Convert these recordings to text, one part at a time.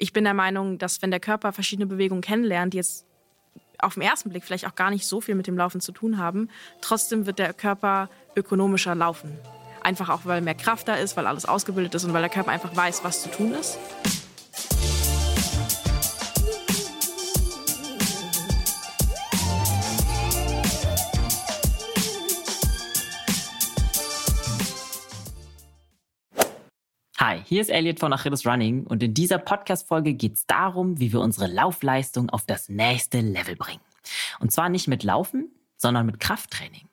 ich bin der Meinung, dass wenn der Körper verschiedene Bewegungen kennenlernt, die jetzt auf den ersten Blick vielleicht auch gar nicht so viel mit dem Laufen zu tun haben, trotzdem wird der Körper ökonomischer laufen. Einfach auch, weil mehr Kraft da ist, weil alles ausgebildet ist und weil der Körper einfach weiß, was zu tun ist. Hier ist Elliot von Achilles Running und in dieser Podcast-Folge geht es darum, wie wir unsere Laufleistung auf das nächste Level bringen. Und zwar nicht mit Laufen, sondern mit Krafttraining.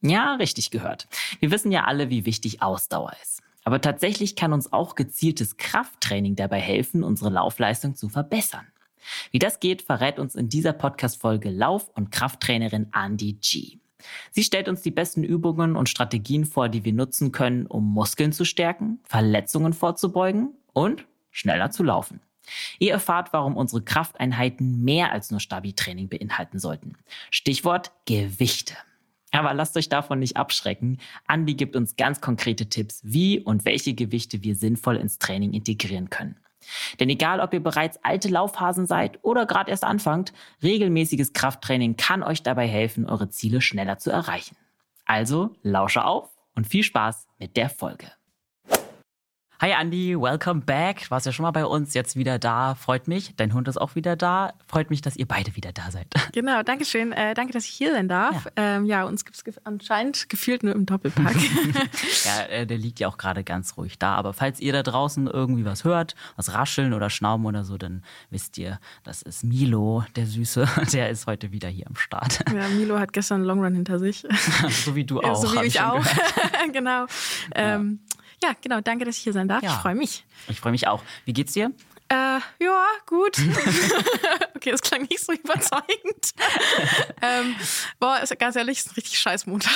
Ja, richtig gehört. Wir wissen ja alle, wie wichtig Ausdauer ist. Aber tatsächlich kann uns auch gezieltes Krafttraining dabei helfen, unsere Laufleistung zu verbessern. Wie das geht, verrät uns in dieser Podcast-Folge Lauf- und Krafttrainerin Andy G. Sie stellt uns die besten Übungen und Strategien vor, die wir nutzen können, um Muskeln zu stärken, Verletzungen vorzubeugen und schneller zu laufen. Ihr erfahrt, warum unsere Krafteinheiten mehr als nur Stabi-Training beinhalten sollten. Stichwort Gewichte. Aber lasst euch davon nicht abschrecken. Andi gibt uns ganz konkrete Tipps, wie und welche Gewichte wir sinnvoll ins Training integrieren können. Denn egal, ob ihr bereits alte Laufphasen seid oder gerade erst anfangt, regelmäßiges Krafttraining kann euch dabei helfen, eure Ziele schneller zu erreichen. Also lausche auf und viel Spaß mit der Folge. Hi Andy, welcome back. Du warst ja schon mal bei uns, jetzt wieder da. Freut mich. Dein Hund ist auch wieder da. Freut mich, dass ihr beide wieder da seid. Genau, danke schön. Äh, danke, dass ich hier sein darf. Ja, ähm, ja uns gibt es ge anscheinend gefühlt nur im Doppelpack. ja, äh, der liegt ja auch gerade ganz ruhig da. Aber falls ihr da draußen irgendwie was hört, was rascheln oder schnauben oder so, dann wisst ihr, das ist Milo, der Süße. Der ist heute wieder hier am Start. Ja, Milo hat gestern einen Long Run hinter sich. so wie du auch. so wie ich auch. genau. Ähm, ja, genau. Danke, dass ich hier sein darf. Ja. Ich freue mich. Ich freue mich auch. Wie geht's dir? Äh, ja, gut. okay, das klang nicht so überzeugend. ähm, boah, ist, ganz ehrlich, ist ein richtig scheiß Montag.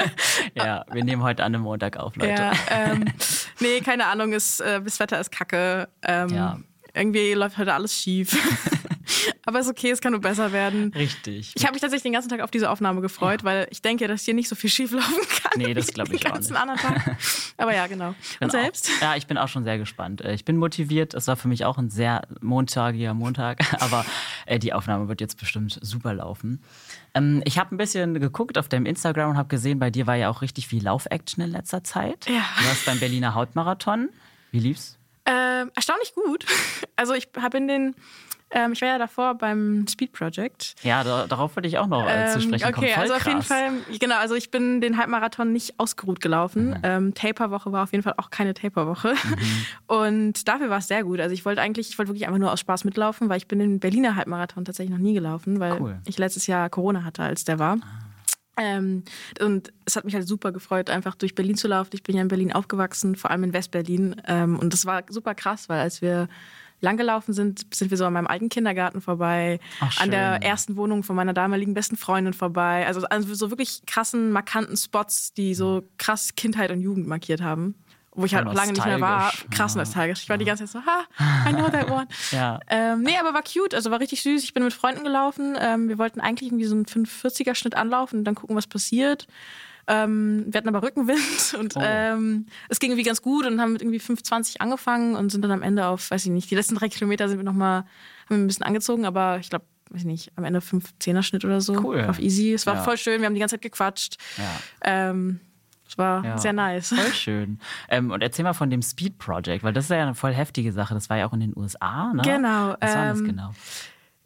ja, wir nehmen heute an einem Montag auf, Leute. Ja, ähm, nee, keine Ahnung, ist, äh, das Wetter ist kacke. Ähm, ja. Irgendwie läuft heute alles schief. Aber es ist okay, es kann nur besser werden. Richtig. Ich habe mich tatsächlich den ganzen Tag auf diese Aufnahme gefreut, ja. weil ich denke, dass hier nicht so viel schief laufen kann. Nee, das glaube ich den ganzen auch nicht. anderen Tag. Aber ja, genau. Und selbst? Auch, ja, ich bin auch schon sehr gespannt. Äh, ich bin motiviert. Es war für mich auch ein sehr montagiger Montag. Aber äh, die Aufnahme wird jetzt bestimmt super laufen. Ähm, ich habe ein bisschen geguckt auf deinem Instagram und habe gesehen, bei dir war ja auch richtig viel Lauf-Action in letzter Zeit. Ja. Du warst beim Berliner Hautmarathon. Wie lief's? Äh, erstaunlich gut. Also ich habe in den ähm, ich war ja davor beim Speed Project. Ja, da, darauf würde ich auch noch äh, zu sprechen ähm, kommen. Okay, Voll also krass. auf jeden Fall, genau, also ich bin den Halbmarathon nicht ausgeruht gelaufen. Mhm. Ähm, Taperwoche war auf jeden Fall auch keine Taperwoche. Mhm. Und dafür war es sehr gut. Also ich wollte eigentlich, ich wollte wirklich einfach nur aus Spaß mitlaufen, weil ich bin den Berliner Halbmarathon tatsächlich noch nie gelaufen, weil cool. ich letztes Jahr Corona hatte, als der war. Ah. Ähm, und es hat mich halt super gefreut, einfach durch Berlin zu laufen. Ich bin ja in Berlin aufgewachsen, vor allem in Westberlin. Ähm, und das war super krass, weil als wir langgelaufen sind, sind wir so an meinem alten Kindergarten vorbei, Ach, an der ersten Wohnung von meiner damaligen besten Freundin vorbei. Also an so wirklich krassen, markanten Spots, die so krass Kindheit und Jugend markiert haben. Wo ich halt auch lange nicht mehr war. Krass ja. nostalgisch. Ich war die ganze Zeit so, ha, I know that one. ja. Ähm, nee, aber war cute, also war richtig süß. Ich bin mit Freunden gelaufen. Ähm, wir wollten eigentlich irgendwie so einen 45er-Schnitt anlaufen und dann gucken, was passiert. Ähm, wir hatten aber Rückenwind und oh. ähm, es ging irgendwie ganz gut und haben mit irgendwie 5,20 angefangen und sind dann am Ende auf, weiß ich nicht, die letzten drei Kilometer sind wir nochmal, haben wir ein bisschen angezogen, aber ich glaube, weiß ich nicht, am Ende 5-10er Schnitt oder so. Cool. Auf easy. Es war ja. voll schön, wir haben die ganze Zeit gequatscht. Ja. Ähm, es war ja, sehr nice. Voll schön. Ähm, und erzähl mal von dem Speed Project, weil das ist ja eine voll heftige Sache. Das war ja auch in den USA, ne? Genau. Was war das ähm, genau?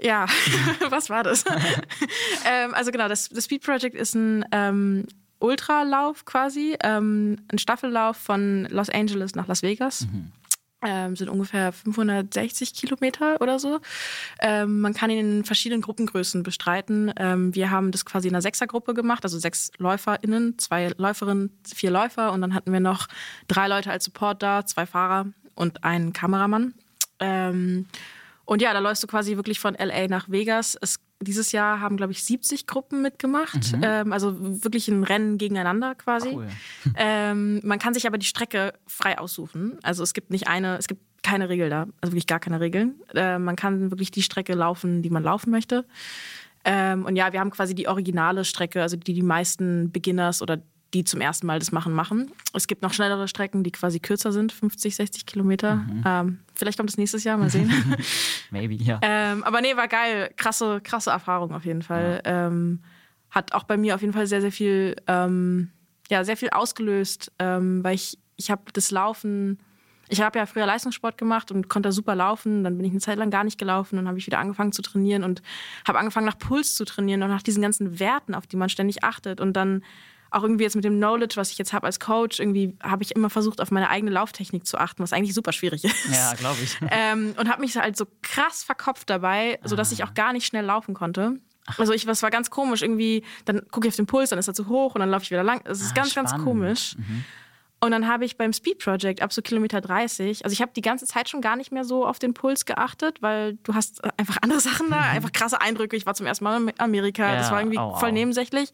Ja, was war das? ähm, also genau, das, das, Speed Project ist ein ähm, Ultralauf quasi, ähm, ein Staffellauf von Los Angeles nach Las Vegas. Mhm. Ähm, sind ungefähr 560 Kilometer oder so. Ähm, man kann ihn in verschiedenen Gruppengrößen bestreiten. Ähm, wir haben das quasi in einer Sechsergruppe gemacht, also sechs LäuferInnen, zwei Läuferinnen, vier Läufer und dann hatten wir noch drei Leute als Support da, zwei Fahrer und einen Kameramann. Ähm, und ja, da läufst du quasi wirklich von LA nach Vegas. Es dieses Jahr haben, glaube ich, 70 Gruppen mitgemacht. Mhm. Ähm, also wirklich ein Rennen gegeneinander quasi. Cool. Ähm, man kann sich aber die Strecke frei aussuchen. Also es gibt nicht eine, es gibt keine Regel da, also wirklich gar keine Regeln. Äh, man kann wirklich die Strecke laufen, die man laufen möchte. Ähm, und ja, wir haben quasi die originale Strecke, also die die meisten Beginners oder die zum ersten Mal das machen, machen. Es gibt noch schnellere Strecken, die quasi kürzer sind, 50, 60 Kilometer. Mhm. Ähm, vielleicht kommt es nächstes Jahr, mal sehen. Maybe, ja. Ähm, aber nee, war geil. Krasse, krasse Erfahrung auf jeden Fall. Ja. Ähm, hat auch bei mir auf jeden Fall sehr, sehr viel, ähm, ja, sehr viel ausgelöst, ähm, weil ich, ich habe das Laufen ich habe ja früher Leistungssport gemacht und konnte super laufen. Dann bin ich eine Zeit lang gar nicht gelaufen. Dann habe ich wieder angefangen zu trainieren und habe angefangen nach Puls zu trainieren und nach diesen ganzen Werten, auf die man ständig achtet. Und dann auch irgendwie jetzt mit dem Knowledge, was ich jetzt habe als Coach, irgendwie habe ich immer versucht, auf meine eigene Lauftechnik zu achten, was eigentlich super schwierig ist. Ja, glaube ich. Ähm, und habe mich halt so krass verkopft dabei, sodass ich ah. auch gar nicht schnell laufen konnte. Also ich, was war ganz komisch, irgendwie, dann gucke ich auf den Puls, dann ist er zu hoch und dann laufe ich wieder lang. Es ist ah, ganz, spannend. ganz komisch. Mhm. Und dann habe ich beim Speed Project ab so Kilometer 30, also ich habe die ganze Zeit schon gar nicht mehr so auf den Puls geachtet, weil du hast einfach andere Sachen da, einfach krasse Eindrücke. Ich war zum ersten Mal in Amerika, ja, das war irgendwie oh, voll nebensächlich.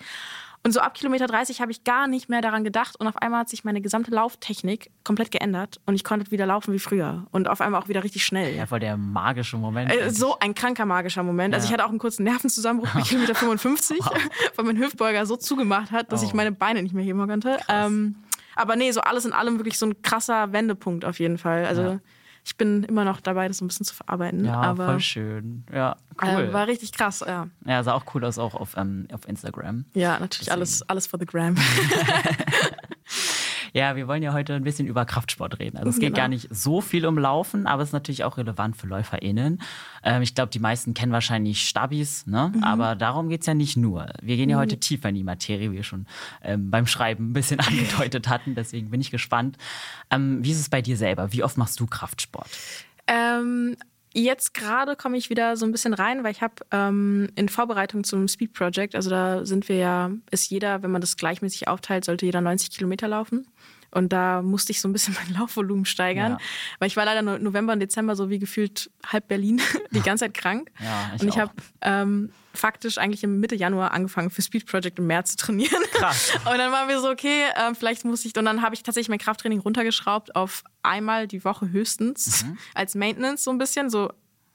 Und so ab Kilometer 30 habe ich gar nicht mehr daran gedacht und auf einmal hat sich meine gesamte Lauftechnik komplett geändert und ich konnte wieder laufen wie früher und auf einmal auch wieder richtig schnell. Ja, voll der magische Moment. Äh, so ein kranker magischer Moment. Also ja. Also ich hatte auch einen kurzen Nervenzusammenbruch bei Kilometer 55, wow. weil mein Hüftbeuger so zugemacht hat, dass oh. ich meine Beine nicht mehr heben konnte. Ähm, aber nee, so alles in allem wirklich so ein krasser Wendepunkt auf jeden Fall. Also ja. Ich bin immer noch dabei, das ein bisschen zu verarbeiten. Ja, aber, voll schön. Ja, cool. Äh, war richtig krass, ja. Ja, sah auch cool aus, auch auf, ähm, auf Instagram. Ja, natürlich alles, alles for the gram. Ja, wir wollen ja heute ein bisschen über Kraftsport reden. Also es geht genau. gar nicht so viel um Laufen, aber es ist natürlich auch relevant für LäuferInnen. Ähm, ich glaube, die meisten kennen wahrscheinlich Stabis, ne? Mhm. aber darum geht es ja nicht nur. Wir gehen ja mhm. heute tiefer in die Materie, wie wir schon ähm, beim Schreiben ein bisschen angedeutet hatten. Deswegen bin ich gespannt. Ähm, wie ist es bei dir selber? Wie oft machst du Kraftsport? Jetzt gerade komme ich wieder so ein bisschen rein, weil ich habe ähm, in Vorbereitung zum Speed Project, also da sind wir ja, ist jeder, wenn man das gleichmäßig aufteilt, sollte jeder 90 Kilometer laufen. Und da musste ich so ein bisschen mein Laufvolumen steigern, ja. weil ich war leider November und Dezember so wie gefühlt halb Berlin die ganze Zeit krank. Ja, ich und ich habe ähm, faktisch eigentlich im Mitte Januar angefangen für Speed Project im März zu trainieren. Krass. Und dann waren wir so, okay, äh, vielleicht muss ich, und dann habe ich tatsächlich mein Krafttraining runtergeschraubt auf einmal die Woche höchstens mhm. als Maintenance so ein bisschen, so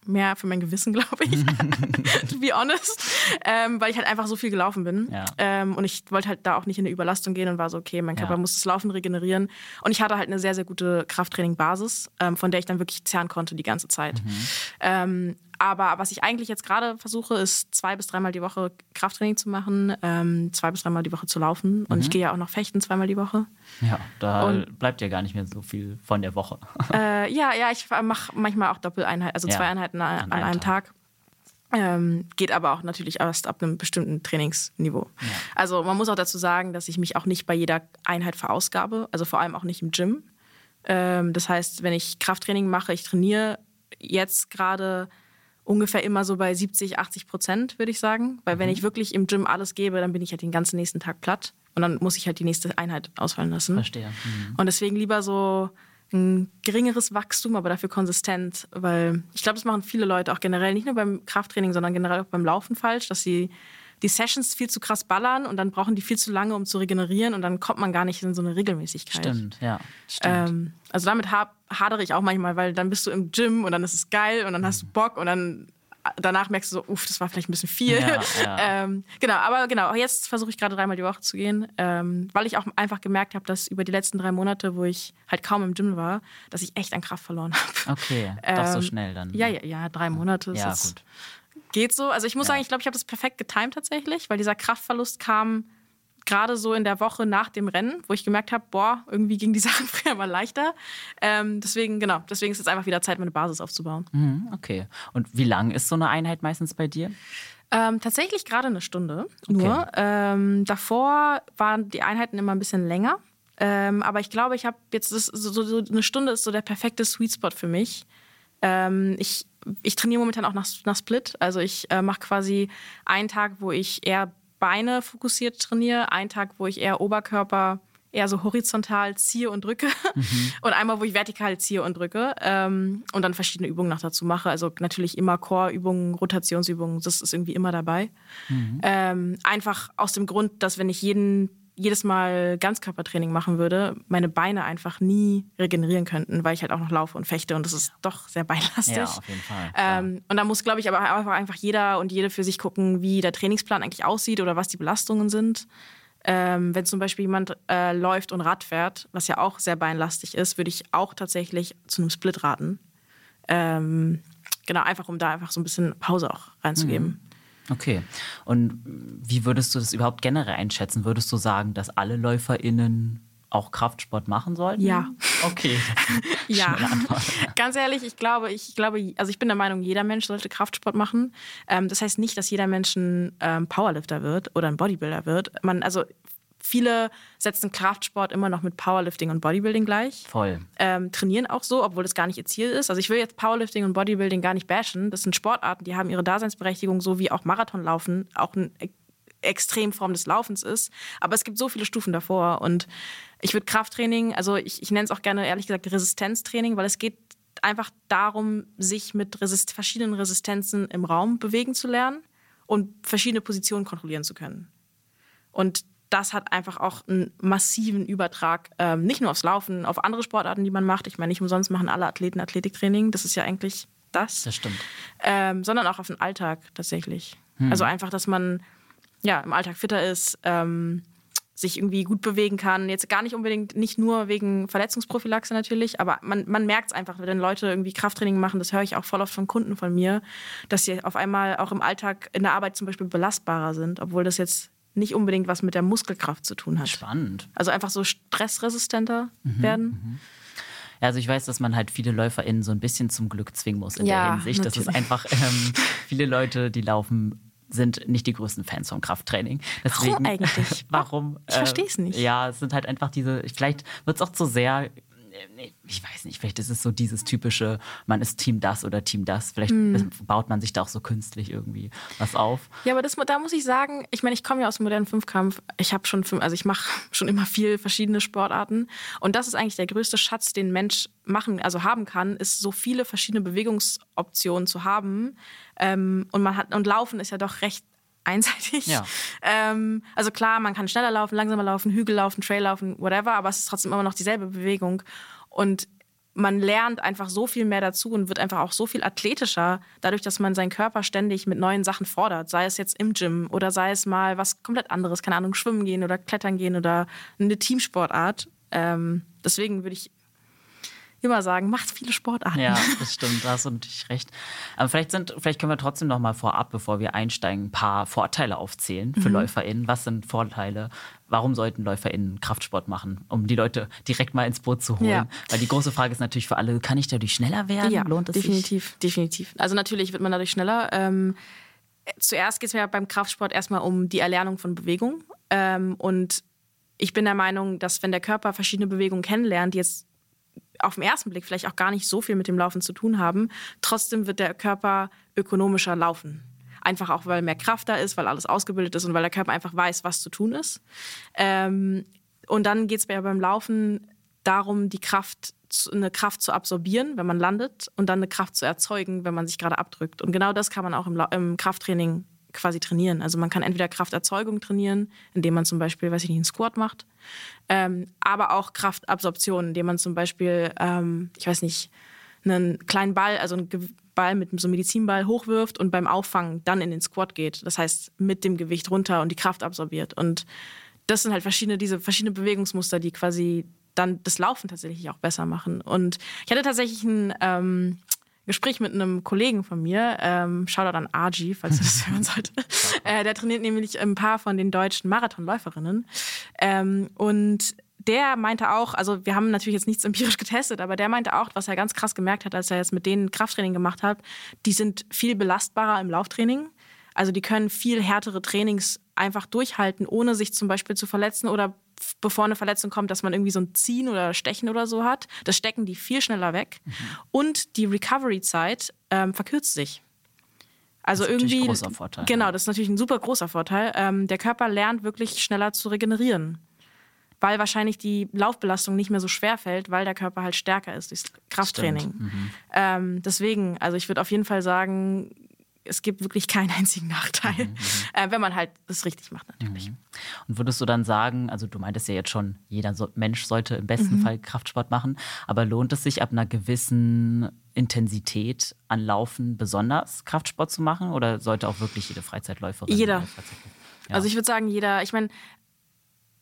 mehr für mein Gewissen, glaube ich, to be honest, ähm, weil ich halt einfach so viel gelaufen bin. Ja. Ähm, und ich wollte halt da auch nicht in eine Überlastung gehen und war so, okay, mein Körper ja. muss das Laufen regenerieren. Und ich hatte halt eine sehr, sehr gute Krafttraining-Basis, ähm, von der ich dann wirklich zehren konnte die ganze Zeit. Mhm. Aber was ich eigentlich jetzt gerade versuche, ist zwei bis dreimal die Woche Krafttraining zu machen, ähm, zwei bis dreimal die Woche zu laufen. Und mhm. ich gehe ja auch noch fechten zweimal die Woche. Ja, da und, bleibt ja gar nicht mehr so viel von der Woche. Äh, ja, ja, ich mache manchmal auch Doppeleinheiten, also ja, zwei Einheiten an, an einem, einem Tag. Tag. Ähm, geht aber auch natürlich erst ab einem bestimmten Trainingsniveau. Ja. Also man muss auch dazu sagen, dass ich mich auch nicht bei jeder Einheit verausgabe, also vor allem auch nicht im Gym. Ähm, das heißt, wenn ich Krafttraining mache, ich trainiere jetzt gerade ungefähr immer so bei 70, 80 Prozent, würde ich sagen. Weil wenn mhm. ich wirklich im Gym alles gebe, dann bin ich halt den ganzen nächsten Tag platt. Und dann muss ich halt die nächste Einheit ausfallen lassen. Verstehe. Mhm. Und deswegen lieber so ein geringeres Wachstum, aber dafür konsistent. Weil ich glaube, das machen viele Leute auch generell, nicht nur beim Krafttraining, sondern generell auch beim Laufen falsch, dass sie die Sessions viel zu krass ballern und dann brauchen die viel zu lange, um zu regenerieren und dann kommt man gar nicht in so eine Regelmäßigkeit. Stimmt, ja. Stimmt. Ähm, also damit ha hadere ich auch manchmal, weil dann bist du im Gym und dann ist es geil und dann hast du Bock und dann danach merkst du so, uff, das war vielleicht ein bisschen viel. Ja, ja. ähm, genau, aber genau, jetzt versuche ich gerade dreimal die Woche zu gehen, ähm, weil ich auch einfach gemerkt habe, dass über die letzten drei Monate, wo ich halt kaum im Gym war, dass ich echt an Kraft verloren habe. Okay, ähm, doch so schnell dann. Ja, ja, ja, drei Monate. Ja, gut. Geht so. Also ich muss sagen, ich glaube, ich habe das perfekt getimt tatsächlich, weil dieser Kraftverlust kam gerade so in der Woche nach dem Rennen, wo ich gemerkt habe, boah, irgendwie ging die Sachen früher mal leichter. Ähm, deswegen, genau, deswegen ist es einfach wieder Zeit, meine Basis aufzubauen. Mhm, okay. Und wie lang ist so eine Einheit meistens bei dir? Ähm, tatsächlich gerade eine Stunde nur. Okay. Ähm, davor waren die Einheiten immer ein bisschen länger. Ähm, aber ich glaube, ich habe jetzt das, so, so, eine Stunde ist so der perfekte Sweet Spot für mich. Ähm, ich, ich trainiere momentan auch nach, nach Split. Also ich äh, mache quasi einen Tag, wo ich eher Beine fokussiert trainiere, einen Tag, wo ich eher Oberkörper eher so horizontal ziehe und drücke mhm. und einmal, wo ich vertikal ziehe und drücke ähm, und dann verschiedene Übungen noch dazu mache. Also natürlich immer Core-Übungen, Rotationsübungen, das ist irgendwie immer dabei. Mhm. Ähm, einfach aus dem Grund, dass wenn ich jeden jedes Mal Ganzkörpertraining machen würde, meine Beine einfach nie regenerieren könnten, weil ich halt auch noch laufe und fechte und das ist doch sehr beinlastig. Ja, auf jeden Fall. Ähm, und da muss, glaube ich, aber einfach jeder und jede für sich gucken, wie der Trainingsplan eigentlich aussieht oder was die Belastungen sind. Ähm, wenn zum Beispiel jemand äh, läuft und Rad fährt, was ja auch sehr beinlastig ist, würde ich auch tatsächlich zu einem Split raten. Ähm, genau, einfach um da einfach so ein bisschen Pause auch reinzugeben. Mhm. Okay. Und wie würdest du das überhaupt generell einschätzen? Würdest du sagen, dass alle LäuferInnen auch Kraftsport machen sollten? Ja. Okay. ja. Ganz ehrlich, ich glaube, ich glaube, also ich bin der Meinung, jeder Mensch sollte Kraftsport machen. Ähm, das heißt nicht, dass jeder Mensch ein ähm, Powerlifter wird oder ein Bodybuilder wird. Man, also viele setzen Kraftsport immer noch mit Powerlifting und Bodybuilding gleich. Voll. Ähm, trainieren auch so, obwohl das gar nicht ihr Ziel ist. Also ich will jetzt Powerlifting und Bodybuilding gar nicht bashen. Das sind Sportarten, die haben ihre Daseinsberechtigung, so wie auch Marathonlaufen auch eine Extremform des Laufens ist. Aber es gibt so viele Stufen davor. Und ich würde Krafttraining, also ich, ich nenne es auch gerne ehrlich gesagt Resistenztraining, weil es geht einfach darum, sich mit Resist verschiedenen Resistenzen im Raum bewegen zu lernen und verschiedene Positionen kontrollieren zu können. Und das hat einfach auch einen massiven Übertrag, ähm, nicht nur aufs Laufen, auf andere Sportarten, die man macht. Ich meine, nicht umsonst machen alle Athleten Athletiktraining. Das ist ja eigentlich das. Das stimmt. Ähm, sondern auch auf den Alltag tatsächlich. Hm. Also einfach, dass man ja im Alltag fitter ist, ähm, sich irgendwie gut bewegen kann. Jetzt gar nicht unbedingt, nicht nur wegen Verletzungsprophylaxe natürlich, aber man, man merkt es einfach, wenn Leute irgendwie Krafttraining machen, das höre ich auch voll oft von Kunden von mir, dass sie auf einmal auch im Alltag in der Arbeit zum Beispiel belastbarer sind, obwohl das jetzt nicht unbedingt was mit der Muskelkraft zu tun hat. Spannend. Also einfach so stressresistenter mhm, werden. Mhm. Ja, also ich weiß, dass man halt viele LäuferInnen so ein bisschen zum Glück zwingen muss in ja, der Hinsicht. Natürlich. Das ist einfach ähm, viele Leute, die laufen sind nicht die größten Fans vom Krafttraining. Deswegen, warum eigentlich? warum? Ich verstehe es nicht. Äh, ja, es sind halt einfach diese, vielleicht wird es auch zu sehr ich weiß nicht, vielleicht ist es so dieses typische, man ist Team das oder Team das. Vielleicht hm. baut man sich da auch so künstlich irgendwie was auf. Ja, aber das, da muss ich sagen, ich meine, ich komme ja aus dem modernen Fünfkampf. Ich habe schon, also ich mache schon immer viel verschiedene Sportarten. Und das ist eigentlich der größte Schatz, den Mensch machen, also haben kann, ist so viele verschiedene Bewegungsoptionen zu haben. Ähm, und man hat, und Laufen ist ja doch recht einseitig. Ja. Ähm, also klar, man kann schneller laufen, langsamer laufen, Hügel laufen, Trail laufen, whatever, aber es ist trotzdem immer noch dieselbe Bewegung. Und man lernt einfach so viel mehr dazu und wird einfach auch so viel athletischer, dadurch, dass man seinen Körper ständig mit neuen Sachen fordert. Sei es jetzt im Gym oder sei es mal was komplett anderes, keine Ahnung, schwimmen gehen oder klettern gehen oder eine Teamsportart. Ähm, deswegen würde ich immer sagen, macht viele Sportarten. Ja, das stimmt, da hast du natürlich recht. Aber vielleicht, sind, vielleicht können wir trotzdem noch mal vorab, bevor wir einsteigen, ein paar Vorteile aufzählen für mhm. LäuferInnen. Was sind Vorteile? Warum sollten LäuferInnen Kraftsport machen, um die Leute direkt mal ins Boot zu holen? Ja. Weil die große Frage ist natürlich für alle, kann ich dadurch schneller werden? Ja, Lohnt es definitiv, sich? definitiv. Also natürlich wird man dadurch schneller. Ähm, zuerst geht es ja beim Kraftsport erstmal um die Erlernung von Bewegung. Ähm, und ich bin der Meinung, dass wenn der Körper verschiedene Bewegungen kennenlernt, die jetzt auf den ersten Blick vielleicht auch gar nicht so viel mit dem Laufen zu tun haben, trotzdem wird der Körper ökonomischer laufen. Einfach auch, weil mehr Kraft da ist, weil alles ausgebildet ist und weil der Körper einfach weiß, was zu tun ist. Ähm, und dann geht es beim Laufen darum, die Kraft, eine Kraft zu absorbieren, wenn man landet, und dann eine Kraft zu erzeugen, wenn man sich gerade abdrückt. Und genau das kann man auch im, im Krafttraining quasi trainieren. Also man kann entweder Krafterzeugung trainieren, indem man zum Beispiel, weiß ich nicht, einen Squat macht, ähm, aber auch Kraftabsorption, indem man zum Beispiel, ähm, ich weiß nicht, einen kleinen Ball, also einen Ball mit so einem Medizinball hochwirft und beim Auffangen dann in den Squat geht. Das heißt, mit dem Gewicht runter und die Kraft absorbiert. Und das sind halt verschiedene, diese verschiedenen Bewegungsmuster, die quasi dann das Laufen tatsächlich auch besser machen. Und ich hatte tatsächlich ein ähm, Gespräch mit einem Kollegen von mir, ähm, Shoutout an Arji, falls ihr das hören sollte. Äh, der trainiert nämlich ein paar von den deutschen Marathonläuferinnen. Ähm, und der meinte auch, also wir haben natürlich jetzt nichts empirisch getestet, aber der meinte auch, was er ganz krass gemerkt hat, als er jetzt mit denen Krafttraining gemacht hat, die sind viel belastbarer im Lauftraining. Also die können viel härtere Trainings einfach durchhalten, ohne sich zum Beispiel zu verletzen oder bevor eine Verletzung kommt, dass man irgendwie so ein Ziehen oder Stechen oder so hat. Das stecken die viel schneller weg. Mhm. Und die Recovery-Zeit ähm, verkürzt sich. Also das ist irgendwie. Ein großer Vorteil. Genau, das ist natürlich ein super großer Vorteil. Ähm, der Körper lernt wirklich schneller zu regenerieren. Weil wahrscheinlich die Laufbelastung nicht mehr so schwer fällt, weil der Körper halt stärker ist durch Krafttraining. Mhm. Ähm, deswegen, also ich würde auf jeden Fall sagen, es gibt wirklich keinen einzigen Nachteil, mhm, mhm, äh, wenn man halt das richtig macht natürlich. Mhm. Und würdest du dann sagen, also du meintest ja jetzt schon, jeder so Mensch sollte im besten mhm. Fall Kraftsport machen, aber lohnt es sich ab einer gewissen Intensität an Laufen besonders Kraftsport zu machen oder sollte auch wirklich jede Freizeitläuferin? Jeder. Ja. Also ich würde sagen, jeder, ich meine,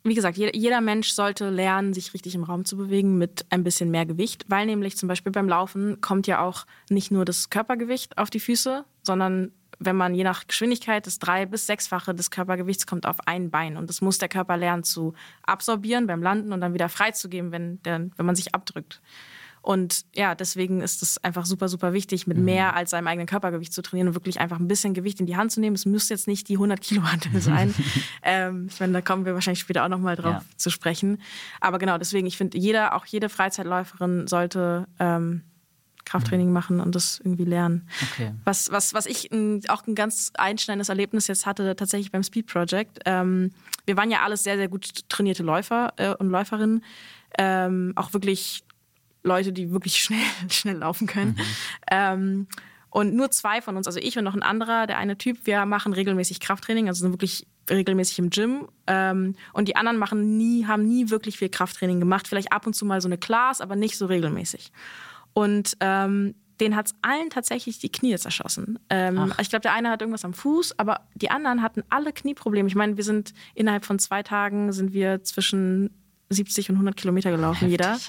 wie gesagt, jeder Mensch sollte lernen, sich richtig im Raum zu bewegen mit ein bisschen mehr Gewicht, weil nämlich zum Beispiel beim Laufen kommt ja auch nicht nur das Körpergewicht auf die Füße, sondern wenn man je nach Geschwindigkeit das drei- bis sechsfache des Körpergewichts kommt auf ein Bein. Und das muss der Körper lernen zu absorbieren beim Landen und dann wieder freizugeben, wenn, der, wenn man sich abdrückt. Und ja, deswegen ist es einfach super, super wichtig, mit mhm. mehr als seinem eigenen Körpergewicht zu trainieren und wirklich einfach ein bisschen Gewicht in die Hand zu nehmen. Es muss jetzt nicht die 100 Kilo Hantel sein. ähm, ich meine, da kommen wir wahrscheinlich später auch nochmal drauf ja. zu sprechen. Aber genau, deswegen, ich finde, jeder, auch jede Freizeitläuferin sollte ähm, Krafttraining mhm. machen und das irgendwie lernen. Okay. Was, was, was ich ein, auch ein ganz einschneidendes Erlebnis jetzt hatte, tatsächlich beim Speed Project. Ähm, wir waren ja alles sehr, sehr gut trainierte Läufer äh, und Läuferinnen. Ähm, auch wirklich Leute, die wirklich schnell, schnell laufen können. Mhm. Ähm, und nur zwei von uns, also ich und noch ein anderer, der eine Typ, wir machen regelmäßig Krafttraining, also sind wirklich regelmäßig im Gym. Ähm, und die anderen machen nie, haben nie wirklich viel Krafttraining gemacht. Vielleicht ab und zu mal so eine Class, aber nicht so regelmäßig. Und ähm, den hat es allen tatsächlich die Knie zerschossen. Ähm, ich glaube, der eine hat irgendwas am Fuß, aber die anderen hatten alle Knieprobleme. Ich meine, wir sind innerhalb von zwei Tagen sind wir zwischen 70 und 100 Kilometer gelaufen, Heftig. jeder.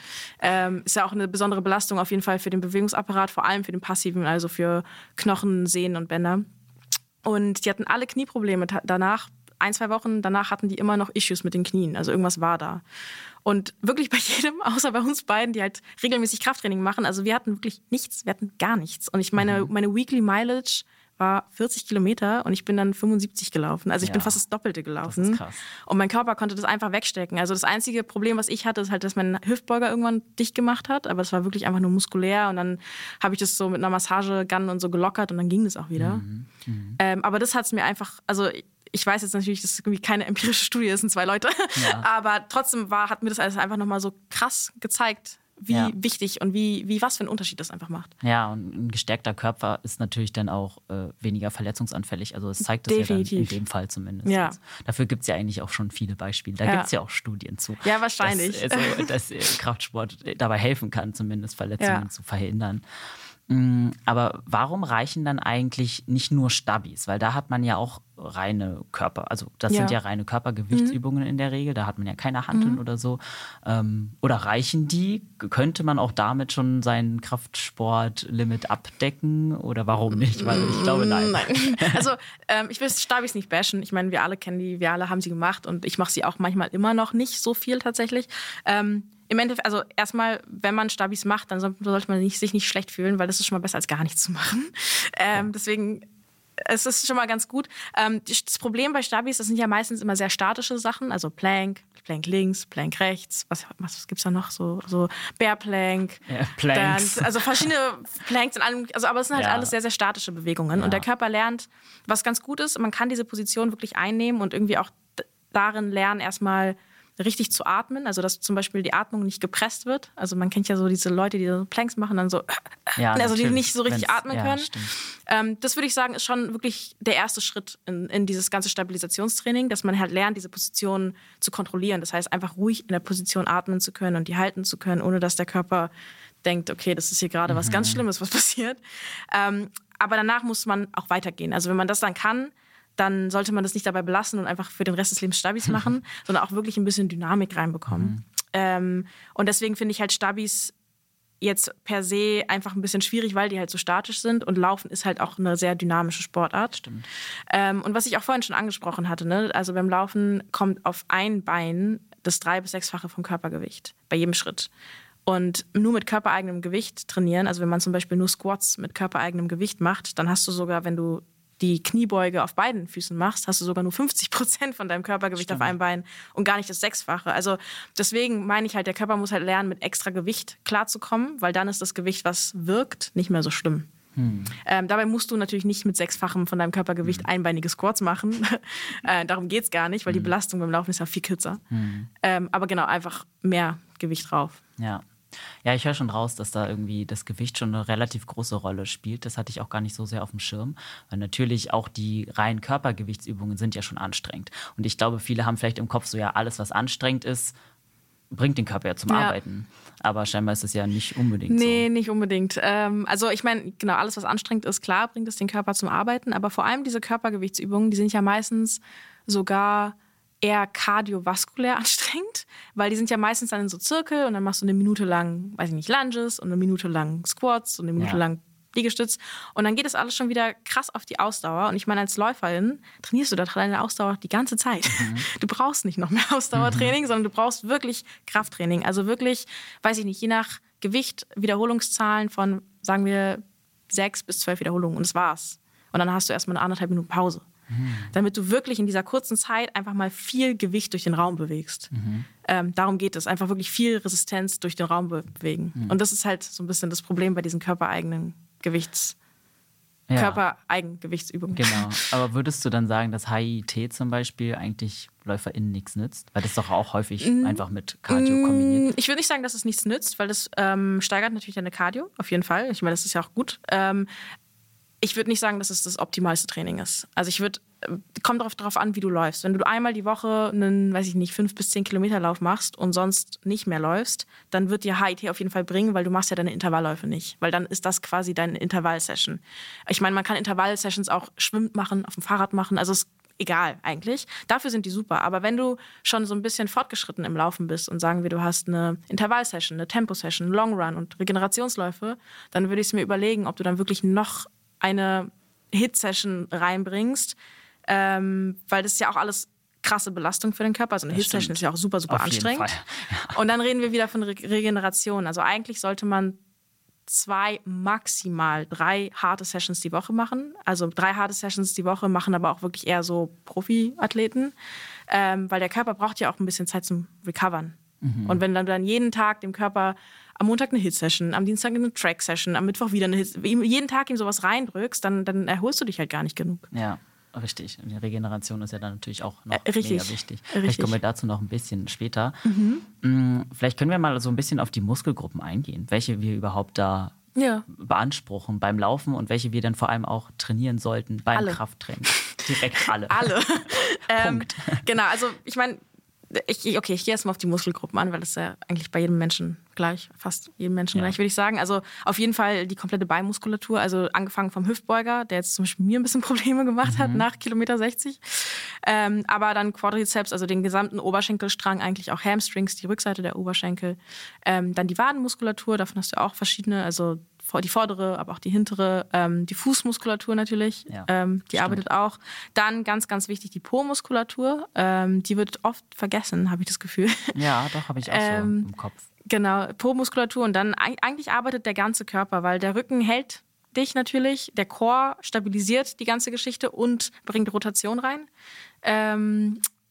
Ähm, ist ja auch eine besondere Belastung auf jeden Fall für den Bewegungsapparat, vor allem für den passiven, also für Knochen, Sehnen und Bänder. Und die hatten alle Knieprobleme danach. Ein, zwei Wochen danach hatten die immer noch Issues mit den Knien. Also irgendwas war da. Und wirklich bei jedem, außer bei uns beiden, die halt regelmäßig Krafttraining machen. Also wir hatten wirklich nichts, wir hatten gar nichts. Und ich meine, mhm. meine Weekly Mileage war 40 Kilometer und ich bin dann 75 gelaufen. Also ich ja. bin fast das Doppelte gelaufen. Das ist krass. Und mein Körper konnte das einfach wegstecken. Also das einzige Problem, was ich hatte, ist halt, dass mein Hüftbeuger irgendwann dicht gemacht hat. Aber es war wirklich einfach nur muskulär. Und dann habe ich das so mit einer Massagegun und so gelockert und dann ging das auch wieder. Mhm. Mhm. Ähm, aber das hat es mir einfach, also ich weiß jetzt natürlich, dass es irgendwie keine empirische Studie ist, sind zwei Leute. Ja. Aber trotzdem war, hat mir das alles einfach nochmal so krass gezeigt, wie ja. wichtig und wie, wie was für einen Unterschied das einfach macht. Ja, und ein gestärkter Körper ist natürlich dann auch äh, weniger verletzungsanfällig. Also es zeigt das Definitiv. ja dann in dem Fall zumindest. Ja. Also, dafür gibt es ja eigentlich auch schon viele Beispiele. Da ja. gibt es ja auch Studien zu. Ja, wahrscheinlich. Dass, also, dass äh, Kraftsport dabei helfen kann, zumindest Verletzungen zu verhindern. Mm, aber warum reichen dann eigentlich nicht nur Stabis? Weil da hat man ja auch reine Körper, also das ja. sind ja reine Körpergewichtsübungen mhm. in der Regel, da hat man ja keine Handeln mhm. oder so. Ähm, oder reichen die? Könnte man auch damit schon sein Kraftsportlimit abdecken oder warum nicht? Weil ich glaube, nein. nein. Also ähm, ich will Stabis nicht bashen. Ich meine, wir alle kennen die, wir alle haben sie gemacht und ich mache sie auch manchmal immer noch nicht so viel tatsächlich. Ähm, im Endeffekt, also erstmal, wenn man Stabis macht, dann sollte man nicht, sich nicht schlecht fühlen, weil das ist schon mal besser als gar nichts zu machen. Ähm, deswegen es ist schon mal ganz gut. Ähm, das Problem bei Stabis, das sind ja meistens immer sehr statische Sachen, also Plank, Plank links, Plank rechts, was, was gibt es da noch? So, so Bear Plank. Ja, Planks. Dann, also verschiedene Planks in allem, also, aber es sind halt ja. alles sehr, sehr statische Bewegungen. Ja. Und der Körper lernt, was ganz gut ist, man kann diese Position wirklich einnehmen und irgendwie auch darin lernen, erstmal richtig zu atmen, also dass zum Beispiel die Atmung nicht gepresst wird. Also man kennt ja so diese Leute, die so Planks machen, dann so, ja, also die nicht so richtig atmen können. Ja, ähm, das würde ich sagen, ist schon wirklich der erste Schritt in, in, dieses ganze Stabilisationstraining, dass man halt lernt, diese Position zu kontrollieren. Das heißt, einfach ruhig in der Position atmen zu können und die halten zu können, ohne dass der Körper denkt, okay, das ist hier gerade mhm. was ganz Schlimmes, was passiert. Ähm, aber danach muss man auch weitergehen. Also wenn man das dann kann, dann sollte man das nicht dabei belassen und einfach für den Rest des Lebens Stabis machen, sondern auch wirklich ein bisschen Dynamik reinbekommen. Mhm. Ähm, und deswegen finde ich halt Stabis jetzt per se einfach ein bisschen schwierig, weil die halt so statisch sind und Laufen ist halt auch eine sehr dynamische Sportart. Stimmt. Ähm, und was ich auch vorhin schon angesprochen hatte, ne? also beim Laufen kommt auf ein Bein das drei- bis sechsfache vom Körpergewicht bei jedem Schritt. Und nur mit körpereigenem Gewicht trainieren, also wenn man zum Beispiel nur Squats mit körpereigenem Gewicht macht, dann hast du sogar, wenn du die Kniebeuge auf beiden Füßen machst, hast du sogar nur 50 Prozent von deinem Körpergewicht Stimmt. auf einem Bein und gar nicht das Sechsfache. Also deswegen meine ich halt, der Körper muss halt lernen, mit extra Gewicht klarzukommen, weil dann ist das Gewicht, was wirkt, nicht mehr so schlimm. Hm. Ähm, dabei musst du natürlich nicht mit sechsfachem von deinem Körpergewicht hm. einbeinige Squats machen. äh, darum geht es gar nicht, weil hm. die Belastung beim Laufen ist ja viel kürzer. Hm. Ähm, aber genau, einfach mehr Gewicht drauf. Ja. Ja, ich höre schon raus, dass da irgendwie das Gewicht schon eine relativ große Rolle spielt. Das hatte ich auch gar nicht so sehr auf dem Schirm. Weil natürlich auch die reinen Körpergewichtsübungen sind ja schon anstrengend. Und ich glaube, viele haben vielleicht im Kopf so, ja, alles, was anstrengend ist, bringt den Körper ja zum ja. Arbeiten. Aber scheinbar ist es ja nicht unbedingt nee, so. nicht unbedingt. Ähm, also ich meine, genau, alles, was anstrengend ist, klar, bringt es den Körper zum Arbeiten. Aber vor allem diese Körpergewichtsübungen, die sind ja meistens sogar eher kardiovaskulär anstrengend, weil die sind ja meistens dann in so Zirkel und dann machst du eine Minute lang, weiß ich nicht, Lunges und eine Minute lang Squats und eine Minute ja. lang Liegestütz. Und dann geht es alles schon wieder krass auf die Ausdauer. Und ich meine, als Läuferin trainierst du da deine Ausdauer die ganze Zeit. Mhm. Du brauchst nicht noch mehr Ausdauertraining, mhm. sondern du brauchst wirklich Krafttraining. Also wirklich, weiß ich nicht, je nach Gewicht Wiederholungszahlen von, sagen wir, sechs bis zwölf Wiederholungen. Und das war's. Und dann hast du erstmal eine anderthalb Minuten Pause. Mhm. Damit du wirklich in dieser kurzen Zeit einfach mal viel Gewicht durch den Raum bewegst. Mhm. Ähm, darum geht es, einfach wirklich viel Resistenz durch den Raum bewegen. Mhm. Und das ist halt so ein bisschen das Problem bei diesen körpereigenen Gewichts- ja. Körpereigengewichtsübungen. Genau. Aber würdest du dann sagen, dass HIIT zum Beispiel eigentlich LäuferInnen nichts nützt? Weil das doch auch häufig mm, einfach mit Cardio kombiniert. Ich würde nicht sagen, dass es nichts nützt, weil das ähm, steigert natürlich deine Cardio, auf jeden Fall. Ich meine, das ist ja auch gut. Ähm, ich würde nicht sagen, dass es das optimalste Training ist. Also ich würde, äh, kommt darauf, darauf an, wie du läufst. Wenn du einmal die Woche einen, weiß ich nicht, fünf bis zehn Kilometer Lauf machst und sonst nicht mehr läufst, dann wird dir HIT auf jeden Fall bringen, weil du machst ja deine Intervallläufe nicht. Weil dann ist das quasi deine Intervallsession. Ich meine, man kann Intervallsessions auch schwimmt machen, auf dem Fahrrad machen. Also es egal eigentlich. Dafür sind die super. Aber wenn du schon so ein bisschen fortgeschritten im Laufen bist und sagen wir, du hast eine Intervallsession, eine Temposession, Long Run und Regenerationsläufe, dann würde ich es mir überlegen, ob du dann wirklich noch eine Hit-Session reinbringst, ähm, weil das ist ja auch alles krasse Belastung für den Körper. Also eine Hit-Session ist ja auch super, super Auf anstrengend. Ja. Und dann reden wir wieder von Re Regeneration. Also eigentlich sollte man zwei, maximal drei harte Sessions die Woche machen. Also drei harte Sessions die Woche machen aber auch wirklich eher so Profi-Athleten, ähm, weil der Körper braucht ja auch ein bisschen Zeit zum Recovern. Mhm. Und wenn du dann jeden Tag dem Körper am Montag eine Hit-Session, am Dienstag eine Track-Session, am Mittwoch wieder eine Hit jeden Tag ihm sowas reindrückst, dann, dann erholst du dich halt gar nicht genug. Ja. Richtig. Und die Regeneration ist ja dann natürlich auch noch äh, mega wichtig. Richtig. Vielleicht kommen wir dazu noch ein bisschen später. Mhm. Mm, vielleicht können wir mal so ein bisschen auf die Muskelgruppen eingehen, welche wir überhaupt da ja. beanspruchen beim Laufen und welche wir dann vor allem auch trainieren sollten beim alle. Krafttraining. Direkt alle. alle. Punkt. Ähm, genau, also ich meine, ich, okay, ich gehe erstmal auf die Muskelgruppen an, weil das ist ja eigentlich bei jedem Menschen gleich, fast jedem Menschen ja. gleich, würde ich sagen. Also auf jeden Fall die komplette Beimuskulatur, also angefangen vom Hüftbeuger, der jetzt zum Beispiel mir ein bisschen Probleme gemacht mhm. hat nach Kilometer 60. Ähm, aber dann Quadrizeps, also den gesamten Oberschenkelstrang, eigentlich auch Hamstrings, die Rückseite der Oberschenkel. Ähm, dann die Wadenmuskulatur, davon hast du auch verschiedene, also die vordere, aber auch die hintere, ähm, die Fußmuskulatur natürlich, ja, ähm, die stimmt. arbeitet auch. Dann ganz, ganz wichtig die Po-Muskulatur, ähm, die wird oft vergessen, habe ich das Gefühl. Ja, doch, habe ich auch so ähm, im Kopf. Genau, Po-Muskulatur und dann eigentlich arbeitet der ganze Körper, weil der Rücken hält dich natürlich, der Chor stabilisiert die ganze Geschichte und bringt Rotation rein.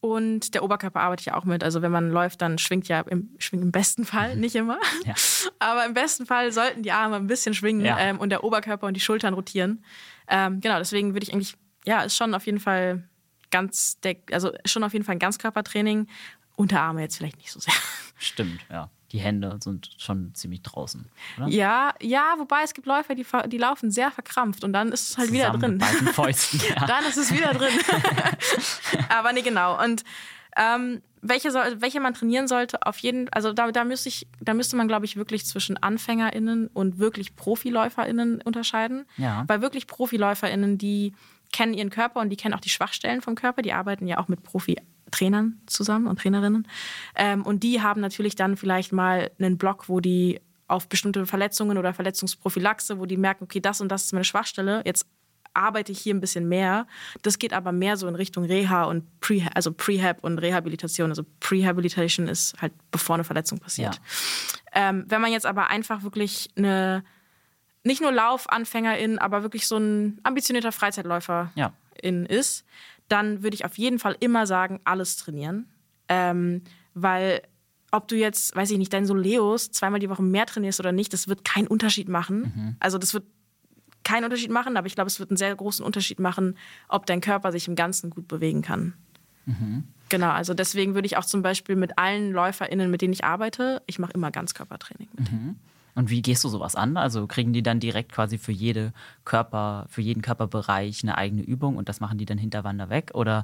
Und der Oberkörper arbeitet ja auch mit. Also wenn man läuft, dann schwingt ja im, schwingt im besten Fall, nicht immer. Ja. Aber im besten Fall sollten die Arme ein bisschen schwingen ja. ähm, und der Oberkörper und die Schultern rotieren. Ähm, genau, deswegen würde ich eigentlich, ja, ist schon auf jeden Fall ganz, also schon auf jeden Fall ein Ganzkörpertraining. Unterarme jetzt vielleicht nicht so sehr. Stimmt, ja die Hände sind schon ziemlich draußen. Oder? Ja, ja, wobei es gibt Läufer, die, die laufen sehr verkrampft und dann ist es halt wieder drin. Mit Fäusten, ja. dann ist es wieder drin. Aber nee, genau. Und ähm, welche, soll, welche man trainieren sollte, auf jeden also da, da, müsste ich, da müsste man, glaube ich, wirklich zwischen AnfängerInnen und wirklich ProfiläuferInnen unterscheiden. Ja. Weil wirklich ProfiläuferInnen, die kennen ihren Körper und die kennen auch die Schwachstellen vom Körper, die arbeiten ja auch mit Profi Trainern zusammen und Trainerinnen. Ähm, und die haben natürlich dann vielleicht mal einen Blog, wo die auf bestimmte Verletzungen oder Verletzungsprophylaxe, wo die merken, okay, das und das ist meine Schwachstelle, jetzt arbeite ich hier ein bisschen mehr. Das geht aber mehr so in Richtung Reha und Pre, also Prehab und Rehabilitation. Also Prehabilitation ist halt bevor eine Verletzung passiert. Ja. Ähm, wenn man jetzt aber einfach wirklich eine nicht nur Laufanfängerin, aber wirklich so ein ambitionierter Freizeitläufer ja. ist, dann würde ich auf jeden Fall immer sagen, alles trainieren. Ähm, weil ob du jetzt, weiß ich nicht, dein Soleus zweimal die Woche mehr trainierst oder nicht, das wird keinen Unterschied machen. Mhm. Also das wird keinen Unterschied machen, aber ich glaube, es wird einen sehr großen Unterschied machen, ob dein Körper sich im Ganzen gut bewegen kann. Mhm. Genau, also deswegen würde ich auch zum Beispiel mit allen LäuferInnen, mit denen ich arbeite, ich mache immer Ganzkörpertraining mit. Mhm. Und wie gehst du sowas an? Also kriegen die dann direkt quasi für jede Körper, für jeden Körperbereich eine eigene Übung und das machen die dann hinterwander weg? Oder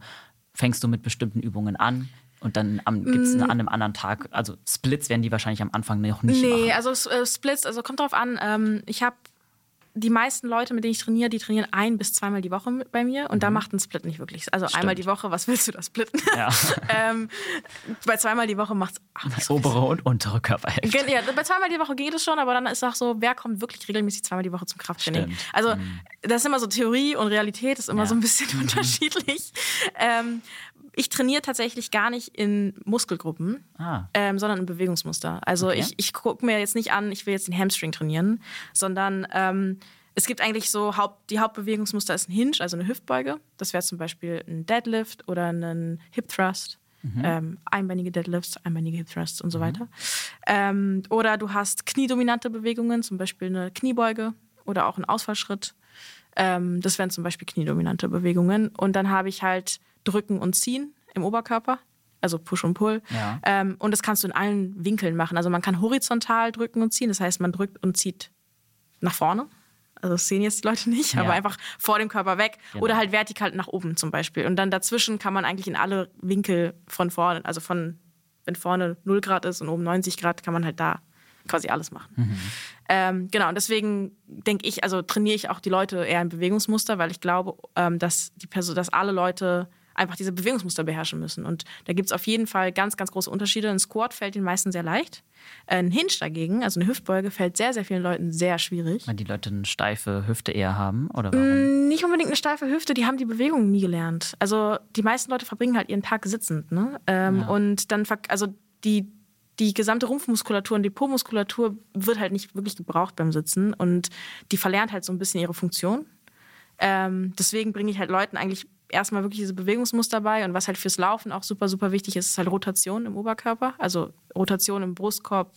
fängst du mit bestimmten Übungen an? Und dann gibt es mm. an einem anderen Tag, also Splits werden die wahrscheinlich am Anfang noch nicht nee, machen. Nee, also äh, Splits, also kommt drauf an. Ähm, ich habe die meisten Leute, mit denen ich trainiere, die trainieren ein bis zweimal die Woche bei mir und mhm. da macht ein Split nicht wirklich. Also Stimmt. einmal die Woche, was willst du da splitten? Ja. ähm, bei zweimal die Woche macht es obere und untere Körperhälfte. Ja, bei zweimal die Woche geht es schon, aber dann ist auch so, wer kommt wirklich regelmäßig zweimal die Woche zum Krafttraining? Stimmt. Also mhm. das ist immer so Theorie und Realität ist immer ja. so ein bisschen mhm. unterschiedlich. Ähm, ich trainiere tatsächlich gar nicht in Muskelgruppen, ah. ähm, sondern in Bewegungsmuster. Also okay. ich, ich gucke mir jetzt nicht an, ich will jetzt den Hamstring trainieren, sondern ähm, es gibt eigentlich so, Haupt, die Hauptbewegungsmuster ist ein Hinge, also eine Hüftbeuge. Das wäre zum Beispiel ein Deadlift oder ein Hip Thrust. Mhm. Ähm, einbeinige Deadlifts, einbeinige Hip Thrusts und so mhm. weiter. Ähm, oder du hast kniedominante Bewegungen, zum Beispiel eine Kniebeuge oder auch ein Ausfallschritt. Ähm, das wären zum Beispiel kniedominante Bewegungen. Und dann habe ich halt Drücken und Ziehen im Oberkörper, also Push und Pull. Ja. Ähm, und das kannst du in allen Winkeln machen. Also man kann horizontal drücken und ziehen, das heißt, man drückt und zieht nach vorne. Also das sehen jetzt die Leute nicht, ja. aber einfach vor dem Körper weg. Genau. Oder halt vertikal nach oben zum Beispiel. Und dann dazwischen kann man eigentlich in alle Winkel von vorne, also von, wenn vorne 0 Grad ist und oben 90 Grad, kann man halt da quasi alles machen. Mhm. Ähm, genau, und deswegen denke ich, also trainiere ich auch die Leute eher in Bewegungsmuster, weil ich glaube, ähm, dass, die Person, dass alle Leute einfach diese Bewegungsmuster beherrschen müssen. Und da gibt es auf jeden Fall ganz, ganz große Unterschiede. Ein Squat fällt den meisten sehr leicht. Ein Hinge dagegen, also eine Hüftbeuge, fällt sehr, sehr vielen Leuten sehr schwierig. Weil die Leute eine steife Hüfte eher haben, oder warum? Mm, nicht unbedingt eine steife Hüfte, die haben die Bewegung nie gelernt. Also die meisten Leute verbringen halt ihren Tag sitzend. Ne? Ähm, ja. Und dann, also die, die gesamte Rumpfmuskulatur und die Po-Muskulatur wird halt nicht wirklich gebraucht beim Sitzen und die verlernt halt so ein bisschen ihre Funktion. Ähm, deswegen bringe ich halt Leuten eigentlich erstmal wirklich diese Bewegungsmuster bei und was halt fürs Laufen auch super, super wichtig ist, ist halt Rotation im Oberkörper, also Rotation im Brustkorb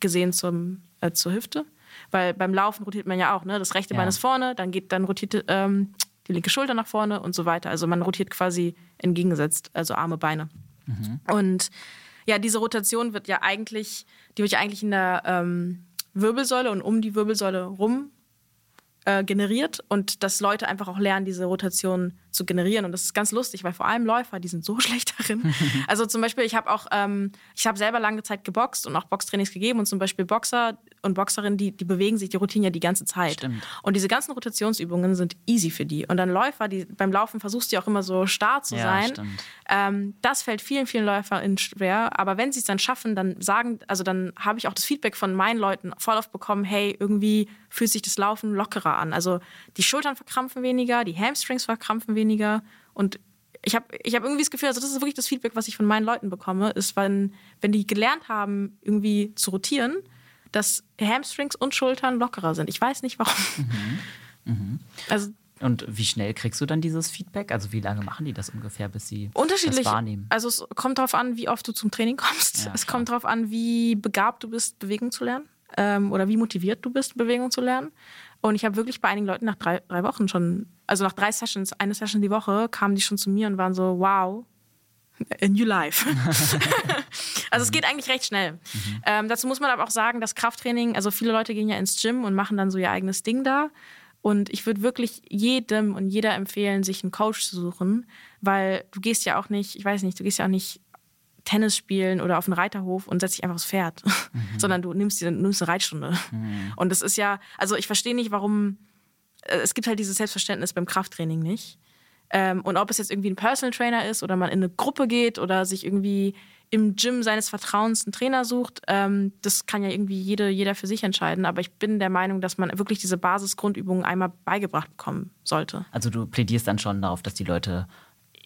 gesehen zum, äh, zur Hüfte. Weil beim Laufen rotiert man ja auch, ne? Das rechte ja. Bein ist vorne, dann geht, dann rotiert ähm, die linke Schulter nach vorne und so weiter. Also man rotiert quasi entgegengesetzt, also Arme, Beine. Mhm. Und ja, diese Rotation wird ja eigentlich, die wird ja eigentlich in der ähm, Wirbelsäule und um die Wirbelsäule rum äh, generiert und dass Leute einfach auch lernen, diese Rotation zu generieren. Und das ist ganz lustig, weil vor allem Läufer, die sind so schlecht darin. also zum Beispiel, ich habe auch, ähm, ich habe selber lange Zeit geboxt und auch Boxtrainings gegeben und zum Beispiel Boxer und Boxerinnen, die, die bewegen sich die Routine ja die ganze Zeit. Stimmt. Und diese ganzen Rotationsübungen sind easy für die. Und dann Läufer, die beim Laufen versuchst du ja auch immer so starr zu ja, sein. Ähm, das fällt vielen, vielen LäuferInnen schwer. Aber wenn sie es dann schaffen, dann sagen, also dann habe ich auch das Feedback von meinen Leuten voll oft bekommen, hey, irgendwie fühlt sich das Laufen lockerer an. Also die Schultern verkrampfen weniger, die Hamstrings verkrampfen weniger. Und ich habe ich hab irgendwie das Gefühl, also das ist wirklich das Feedback, was ich von meinen Leuten bekomme, ist, wenn, wenn die gelernt haben, irgendwie zu rotieren, dass Hamstrings und Schultern lockerer sind. Ich weiß nicht warum. Mhm. Mhm. Also und wie schnell kriegst du dann dieses Feedback? Also wie lange machen die das ungefähr, bis sie Unterschiedlich. das wahrnehmen? Also es kommt darauf an, wie oft du zum Training kommst. Ja, es klar. kommt darauf an, wie begabt du bist, Bewegung zu lernen ähm, oder wie motiviert du bist, Bewegung zu lernen. Und ich habe wirklich bei einigen Leuten nach drei, drei Wochen schon, also nach drei Sessions, eine Session die Woche, kamen die schon zu mir und waren so, wow, a new life. also es geht eigentlich recht schnell. Mhm. Ähm, dazu muss man aber auch sagen, dass Krafttraining, also viele Leute gehen ja ins Gym und machen dann so ihr eigenes Ding da. Und ich würde wirklich jedem und jeder empfehlen, sich einen Coach zu suchen, weil du gehst ja auch nicht, ich weiß nicht, du gehst ja auch nicht Tennis spielen oder auf einen Reiterhof und setzt dich einfach aufs Pferd, mhm. sondern du nimmst, dir, nimmst eine Reitstunde. Mhm. Und das ist ja, also ich verstehe nicht, warum, äh, es gibt halt dieses Selbstverständnis beim Krafttraining nicht. Ähm, und ob es jetzt irgendwie ein Personal Trainer ist oder man in eine Gruppe geht oder sich irgendwie im Gym seines Vertrauens einen Trainer sucht, ähm, das kann ja irgendwie jede, jeder für sich entscheiden. Aber ich bin der Meinung, dass man wirklich diese Basisgrundübungen einmal beigebracht bekommen sollte. Also du plädierst dann schon darauf, dass die Leute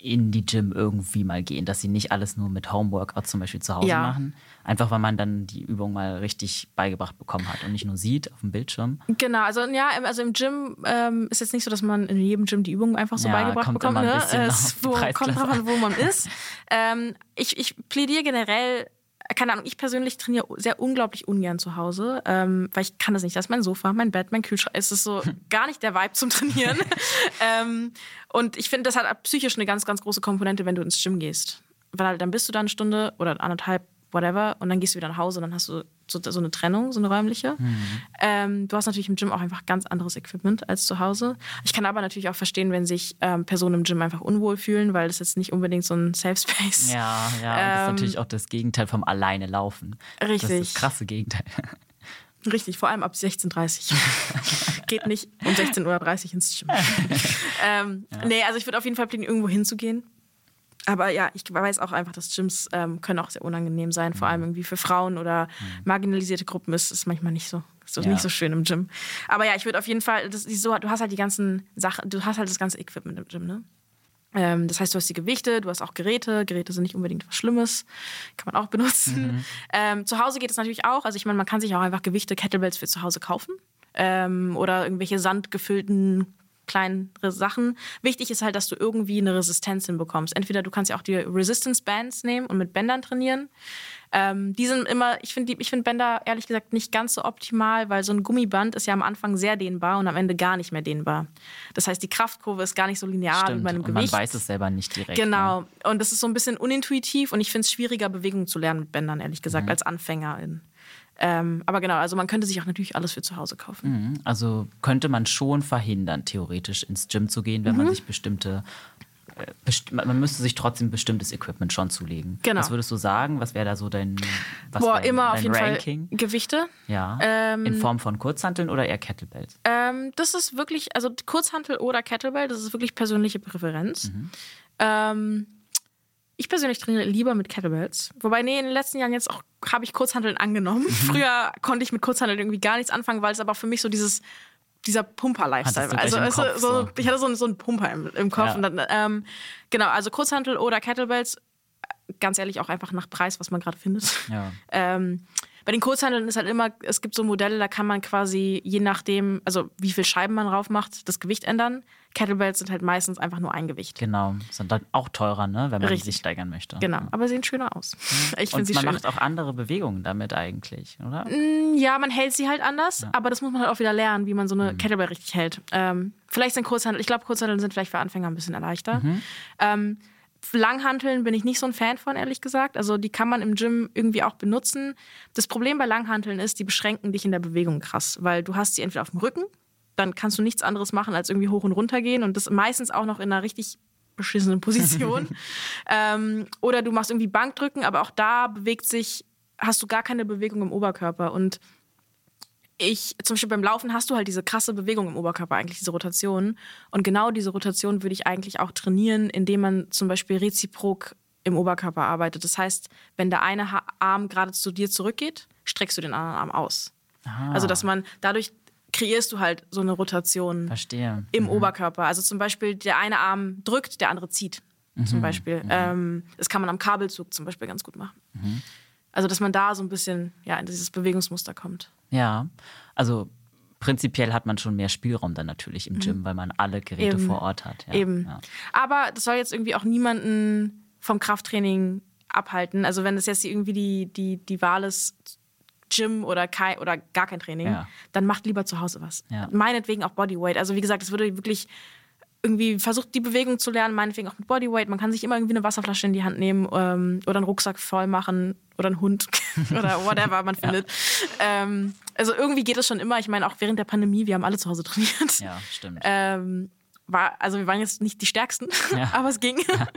in die Gym irgendwie mal gehen, dass sie nicht alles nur mit Homeworkout zum Beispiel zu Hause ja. machen. Einfach weil man dann die Übung mal richtig beigebracht bekommen hat und nicht nur sieht auf dem Bildschirm. Genau, also ja, also im Gym ähm, ist jetzt nicht so, dass man in jedem Gym die Übung einfach so ja, beigebracht bekommt. Ne? Es wo, kommt drauf an, wo man ist. ähm, ich, ich plädiere generell keine Ahnung, ich persönlich trainiere sehr unglaublich ungern zu Hause, ähm, weil ich kann das nicht. Das ist mein Sofa, mein Bett, mein Kühlschrank. Es ist so gar nicht der Vibe zum Trainieren. ähm, und ich finde, das hat psychisch eine ganz, ganz große Komponente, wenn du ins Gym gehst. Weil dann bist du da eine Stunde oder anderthalb whatever. Und dann gehst du wieder nach Hause und dann hast du so, so eine Trennung, so eine räumliche. Mhm. Ähm, du hast natürlich im Gym auch einfach ganz anderes Equipment als zu Hause. Ich kann aber natürlich auch verstehen, wenn sich ähm, Personen im Gym einfach unwohl fühlen, weil das jetzt nicht unbedingt so ein Safe Space. Ja, ja, ähm, das ist ähm, natürlich auch das Gegenteil vom alleine laufen. Richtig. Das ist das krasse Gegenteil. Richtig, vor allem ab 16.30 Uhr. Geht nicht um 16.30 Uhr ins Gym. ähm, ja. Nee, also ich würde auf jeden Fall planen, irgendwo hinzugehen. Aber ja, ich weiß auch einfach, dass Gyms ähm, können auch sehr unangenehm sein. Vor mhm. allem irgendwie für Frauen oder mhm. marginalisierte Gruppen ist es manchmal nicht so. Ist ja. nicht so schön im Gym. Aber ja, ich würde auf jeden Fall, das, so, du hast halt die ganzen Sachen, du hast halt das ganze Equipment im Gym, ne? Ähm, das heißt, du hast die Gewichte, du hast auch Geräte. Geräte sind nicht unbedingt was Schlimmes, kann man auch benutzen. Mhm. Ähm, zu Hause geht es natürlich auch. Also ich meine, man kann sich auch einfach Gewichte, Kettlebells für zu Hause kaufen ähm, oder irgendwelche sandgefüllten kleinere Sachen. Wichtig ist halt, dass du irgendwie eine Resistenz hinbekommst. Entweder du kannst ja auch die Resistance Bands nehmen und mit Bändern trainieren. Ähm, die sind immer, ich finde find Bänder ehrlich gesagt nicht ganz so optimal, weil so ein Gummiband ist ja am Anfang sehr dehnbar und am Ende gar nicht mehr dehnbar. Das heißt, die Kraftkurve ist gar nicht so linear Stimmt. wie bei einem und Gewicht. Man weiß es selber nicht direkt. Genau. Ne? Und das ist so ein bisschen unintuitiv und ich finde es schwieriger, Bewegungen zu lernen mit Bändern, ehrlich gesagt, mhm. als Anfängerin. Ähm, aber genau, also man könnte sich auch natürlich alles für zu Hause kaufen. Mhm. Also könnte man schon verhindern, theoretisch ins Gym zu gehen, wenn mhm. man sich bestimmte äh, man müsste sich trotzdem bestimmtes Equipment schon zulegen. Genau. Was würdest du sagen? Was wäre da so dein, was Boah, dein, immer dein auf jeden Ranking? Fall Gewichte. Ja. Ähm, In Form von Kurzhanteln oder eher Kettlebells? Ähm, das ist wirklich, also Kurzhantel oder Kettlebell, das ist wirklich persönliche Präferenz. Mhm. Ähm, ich persönlich trainiere lieber mit Kettlebells. Wobei, nee, in den letzten Jahren jetzt auch habe ich Kurzhanteln angenommen. Mhm. Früher konnte ich mit Kurzhanteln irgendwie gar nichts anfangen, weil es aber für mich so dieses dieser Pumper-Lifestyle. Also, also so, so, ich hatte so, so einen Pumper im, im Kopf. Ja. Und dann, ähm, genau, also Kurzhantel oder Kettlebells, ganz ehrlich auch einfach nach Preis, was man gerade findet. Ja. Ähm, bei den Kurzhandeln ist halt immer, es gibt so Modelle, da kann man quasi je nachdem, also wie viel Scheiben man drauf macht, das Gewicht ändern. Kettlebells sind halt meistens einfach nur ein Gewicht. Genau, sind dann auch teurer, ne, wenn man Richtig. sich steigern möchte. Genau, aber sehen schöner aus. Ich Und sie man schön. macht auch andere Bewegungen damit eigentlich, oder? Mm, ja, man hält sie halt anders, ja. aber das muss man halt auch wieder lernen, wie man so eine mhm. Kettlebell richtig hält. Ähm, vielleicht sind Kurzhandel, ich glaube, Kurzhandel sind vielleicht für Anfänger ein bisschen erleichtert. Mhm. Ähm, Langhanteln bin ich nicht so ein Fan von, ehrlich gesagt. Also die kann man im Gym irgendwie auch benutzen. Das Problem bei Langhanteln ist, die beschränken dich in der Bewegung krass, weil du hast sie entweder auf dem Rücken, dann kannst du nichts anderes machen, als irgendwie hoch und runter gehen und das meistens auch noch in einer richtig beschissenen Position. ähm, oder du machst irgendwie Bankdrücken, aber auch da bewegt sich, hast du gar keine Bewegung im Oberkörper und ich, zum Beispiel beim Laufen hast du halt diese krasse Bewegung im Oberkörper, eigentlich diese Rotation. Und genau diese Rotation würde ich eigentlich auch trainieren, indem man zum Beispiel reziprok im Oberkörper arbeitet. Das heißt, wenn der eine Arm gerade zu dir zurückgeht, streckst du den anderen Arm aus. Ah. Also, dass man dadurch kreierst du halt so eine Rotation Verstehe. im mhm. Oberkörper. Also zum Beispiel der eine Arm drückt, der andere zieht. Mhm. Zum Beispiel. Mhm. Ähm, das kann man am Kabelzug zum Beispiel ganz gut machen. Mhm. Also, dass man da so ein bisschen ja, in dieses Bewegungsmuster kommt. Ja, also prinzipiell hat man schon mehr Spielraum dann natürlich im Gym, mhm. weil man alle Geräte Eben. vor Ort hat. Ja. Eben. Ja. Aber das soll jetzt irgendwie auch niemanden vom Krafttraining abhalten. Also wenn es jetzt irgendwie die, die, die Wahl ist, Gym oder, kein, oder gar kein Training, ja. dann macht lieber zu Hause was. Meinetwegen auch Bodyweight. Also wie gesagt, es würde wirklich irgendwie versucht, die Bewegung zu lernen, meinetwegen auch mit Bodyweight. Man kann sich immer irgendwie eine Wasserflasche in die Hand nehmen ähm, oder einen Rucksack voll machen oder einen Hund oder whatever man findet. Ja. Ähm, also irgendwie geht es schon immer. Ich meine, auch während der Pandemie, wir haben alle zu Hause trainiert. Ja, stimmt. Ähm, war, also wir waren jetzt nicht die Stärksten, ja. aber es ging. Ja.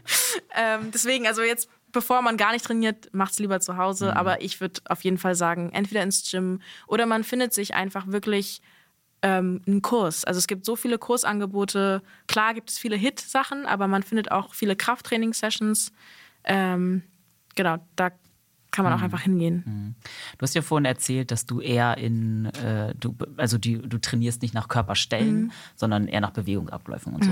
ähm, deswegen, also jetzt, bevor man gar nicht trainiert, macht es lieber zu Hause. Mhm. Aber ich würde auf jeden Fall sagen, entweder ins Gym oder man findet sich einfach wirklich ähm, einen Kurs. Also es gibt so viele Kursangebote. Klar gibt es viele Hit-Sachen, aber man findet auch viele Krafttraining-Sessions. Ähm, genau, da kann man auch mhm. einfach hingehen. Mhm. Du hast ja vorhin erzählt, dass du eher in, äh, du, also die, du trainierst nicht nach Körperstellen, mhm. sondern eher nach Bewegungsabläufen und so.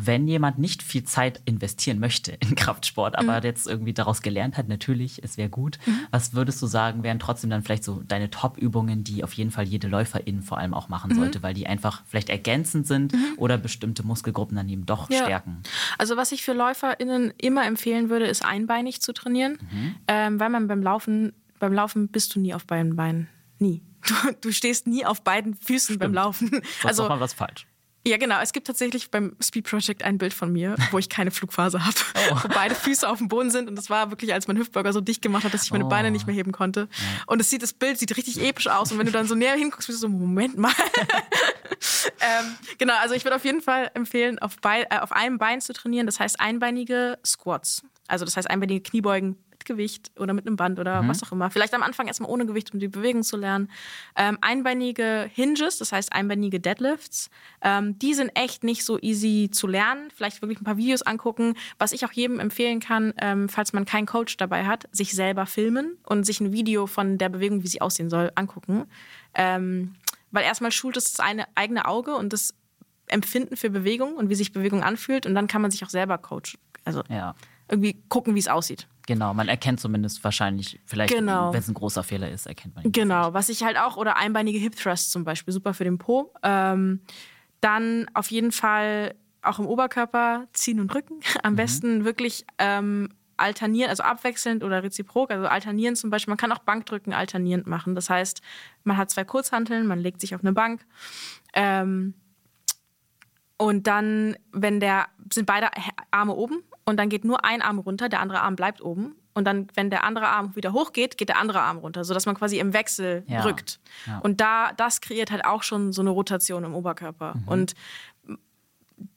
Wenn jemand nicht viel Zeit investieren möchte in Kraftsport, aber mhm. jetzt irgendwie daraus gelernt hat, natürlich, es wäre gut. Mhm. Was würdest du sagen, wären trotzdem dann vielleicht so deine Top-Übungen, die auf jeden Fall jede Läuferin vor allem auch machen mhm. sollte, weil die einfach vielleicht ergänzend sind mhm. oder bestimmte Muskelgruppen dann eben doch ja. stärken? Also was ich für LäuferInnen immer empfehlen würde, ist einbeinig zu trainieren, mhm. ähm, weil man beim Laufen, beim Laufen bist du nie auf beiden Beinen. Nie. Du, du stehst nie auf beiden Füßen Stimmt. beim Laufen. Sonst also mal was falsch. Ja, genau. Es gibt tatsächlich beim Speed Project ein Bild von mir, wo ich keine Flugphase habe, oh. wo beide Füße auf dem Boden sind. Und das war wirklich, als mein Hüftburger so dicht gemacht hat, dass ich meine oh. Beine nicht mehr heben konnte. Ja. Und es sieht, das Bild sieht richtig episch aus. Und wenn du dann so näher hinguckst, bist du so, Moment mal. ähm, genau, also ich würde auf jeden Fall empfehlen, auf, äh, auf einem Bein zu trainieren. Das heißt einbeinige Squats. Also das heißt einbeinige Kniebeugen Gewicht oder mit einem Band oder mhm. was auch immer. Vielleicht am Anfang erstmal ohne Gewicht, um die Bewegung zu lernen. Ähm, einbeinige Hinges, das heißt einbeinige Deadlifts, ähm, die sind echt nicht so easy zu lernen. Vielleicht wirklich ein paar Videos angucken. Was ich auch jedem empfehlen kann, ähm, falls man keinen Coach dabei hat, sich selber filmen und sich ein Video von der Bewegung, wie sie aussehen soll, angucken. Ähm, weil erstmal schult es das eine, eigene Auge und das Empfinden für Bewegung und wie sich Bewegung anfühlt. Und dann kann man sich auch selber coachen. Also ja. irgendwie gucken, wie es aussieht. Genau, man erkennt zumindest wahrscheinlich, vielleicht, genau. wenn es ein großer Fehler ist, erkennt man ihn. Genau, was ich halt auch, oder einbeinige Hip Thrusts zum Beispiel, super für den Po. Ähm, dann auf jeden Fall auch im Oberkörper ziehen und rücken. Am mhm. besten wirklich ähm, alternieren, also abwechselnd oder reziprok, also alternieren zum Beispiel. Man kann auch Bankdrücken alternierend machen. Das heißt, man hat zwei Kurzhanteln, man legt sich auf eine Bank. Ähm, und dann, wenn der, sind beide Arme oben und dann geht nur ein Arm runter, der andere Arm bleibt oben. Und dann, wenn der andere Arm wieder hochgeht, geht der andere Arm runter, sodass man quasi im Wechsel ja. drückt. Ja. Und da, das kreiert halt auch schon so eine Rotation im Oberkörper. Mhm. Und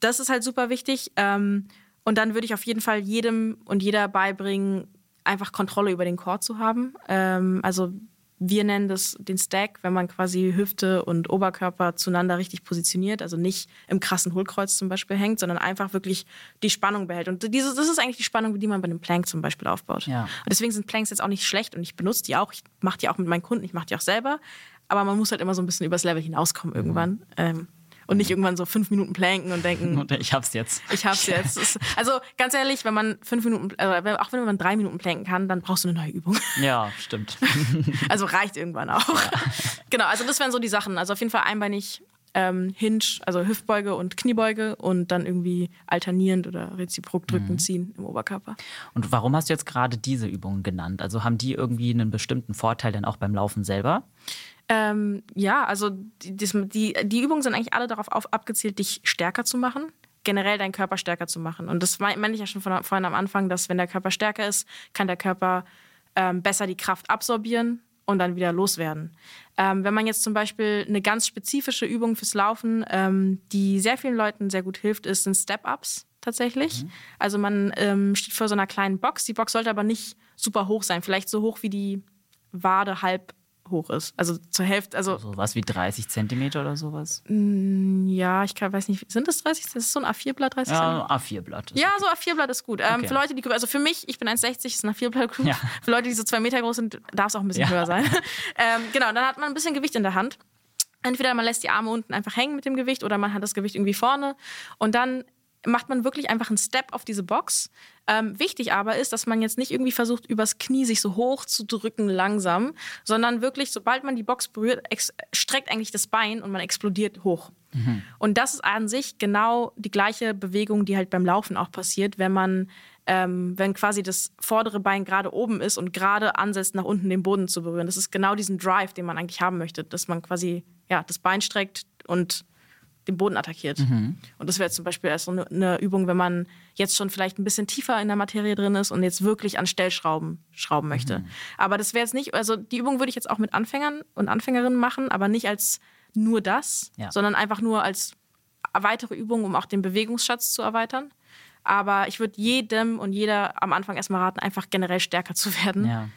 das ist halt super wichtig. Ähm, und dann würde ich auf jeden Fall jedem und jeder beibringen, einfach Kontrolle über den Core zu haben. Ähm, also wir nennen das den Stack, wenn man quasi Hüfte und Oberkörper zueinander richtig positioniert, also nicht im krassen Hohlkreuz zum Beispiel hängt, sondern einfach wirklich die Spannung behält. Und diese, das ist eigentlich die Spannung, die man bei einem Plank zum Beispiel aufbaut. Ja. Und deswegen sind Planks jetzt auch nicht schlecht und ich benutze die auch. Ich mache die auch mit meinen Kunden, ich mache die auch selber. Aber man muss halt immer so ein bisschen übers Level hinauskommen irgendwann. Mhm. Ähm, und nicht irgendwann so fünf Minuten planken und denken, ich hab's jetzt. Ich hab's jetzt. also ganz ehrlich, wenn man fünf Minuten, äh, auch wenn man drei Minuten planken kann, dann brauchst du eine neue Übung. Ja, stimmt. also reicht irgendwann auch. Ja. Genau, also das wären so die Sachen. Also auf jeden Fall einbeinig ähm, Hinge, also Hüftbeuge und Kniebeuge und dann irgendwie alternierend oder reziprok drücken, mhm. ziehen im Oberkörper. Und warum hast du jetzt gerade diese Übungen genannt? Also haben die irgendwie einen bestimmten Vorteil denn auch beim Laufen selber? Ähm, ja, also die, die, die Übungen sind eigentlich alle darauf auf, abgezielt, dich stärker zu machen generell deinen Körper stärker zu machen. Und das meine ich ja schon von, vorhin am Anfang, dass wenn der Körper stärker ist, kann der Körper ähm, besser die Kraft absorbieren und dann wieder loswerden. Ähm, wenn man jetzt zum Beispiel eine ganz spezifische Übung fürs Laufen, ähm, die sehr vielen Leuten sehr gut hilft, ist, sind Step-Ups tatsächlich. Mhm. Also man ähm, steht vor so einer kleinen Box. Die Box sollte aber nicht super hoch sein, vielleicht so hoch wie die Wade halb hoch ist. Also zur Hälfte. Also, so was wie 30 Zentimeter oder sowas? Mm, ja, ich kann, weiß nicht, sind das 30? Das ist so ein A4-Blatt, 30 Ja, A4-Blatt. Ja, so A4-Blatt ist gut. Ähm, okay. Für Leute, die, also für mich, ich bin 1,60, ist ein A4-Blatt gut. Ja. Für Leute, die so zwei Meter groß sind, darf es auch ein bisschen ja. höher sein. ähm, genau, dann hat man ein bisschen Gewicht in der Hand. Entweder man lässt die Arme unten einfach hängen mit dem Gewicht oder man hat das Gewicht irgendwie vorne. Und dann macht man wirklich einfach einen Step auf diese Box. Ähm, wichtig aber ist, dass man jetzt nicht irgendwie versucht, übers Knie sich so hoch zu drücken langsam, sondern wirklich, sobald man die Box berührt, streckt eigentlich das Bein und man explodiert hoch. Mhm. Und das ist an sich genau die gleiche Bewegung, die halt beim Laufen auch passiert, wenn man ähm, wenn quasi das vordere Bein gerade oben ist und gerade ansetzt, nach unten den Boden zu berühren. Das ist genau diesen Drive, den man eigentlich haben möchte, dass man quasi ja, das Bein streckt und den Boden attackiert. Mhm. Und das wäre zum Beispiel erst so eine, eine, Übung, wenn man jetzt schon vielleicht ein bisschen tiefer in der Materie drin ist und jetzt wirklich an Stellschrauben schrauben möchte. Mhm. Aber das wäre jetzt nicht, also die Übung würde ich jetzt auch mit Anfängern und Anfängerinnen machen, aber nicht als nur das, ja. sondern einfach nur als weitere Übung, um auch den Bewegungsschatz zu erweitern. Aber ich würde jedem und jeder am Anfang erstmal raten, einfach generell stärker zu werden. Ja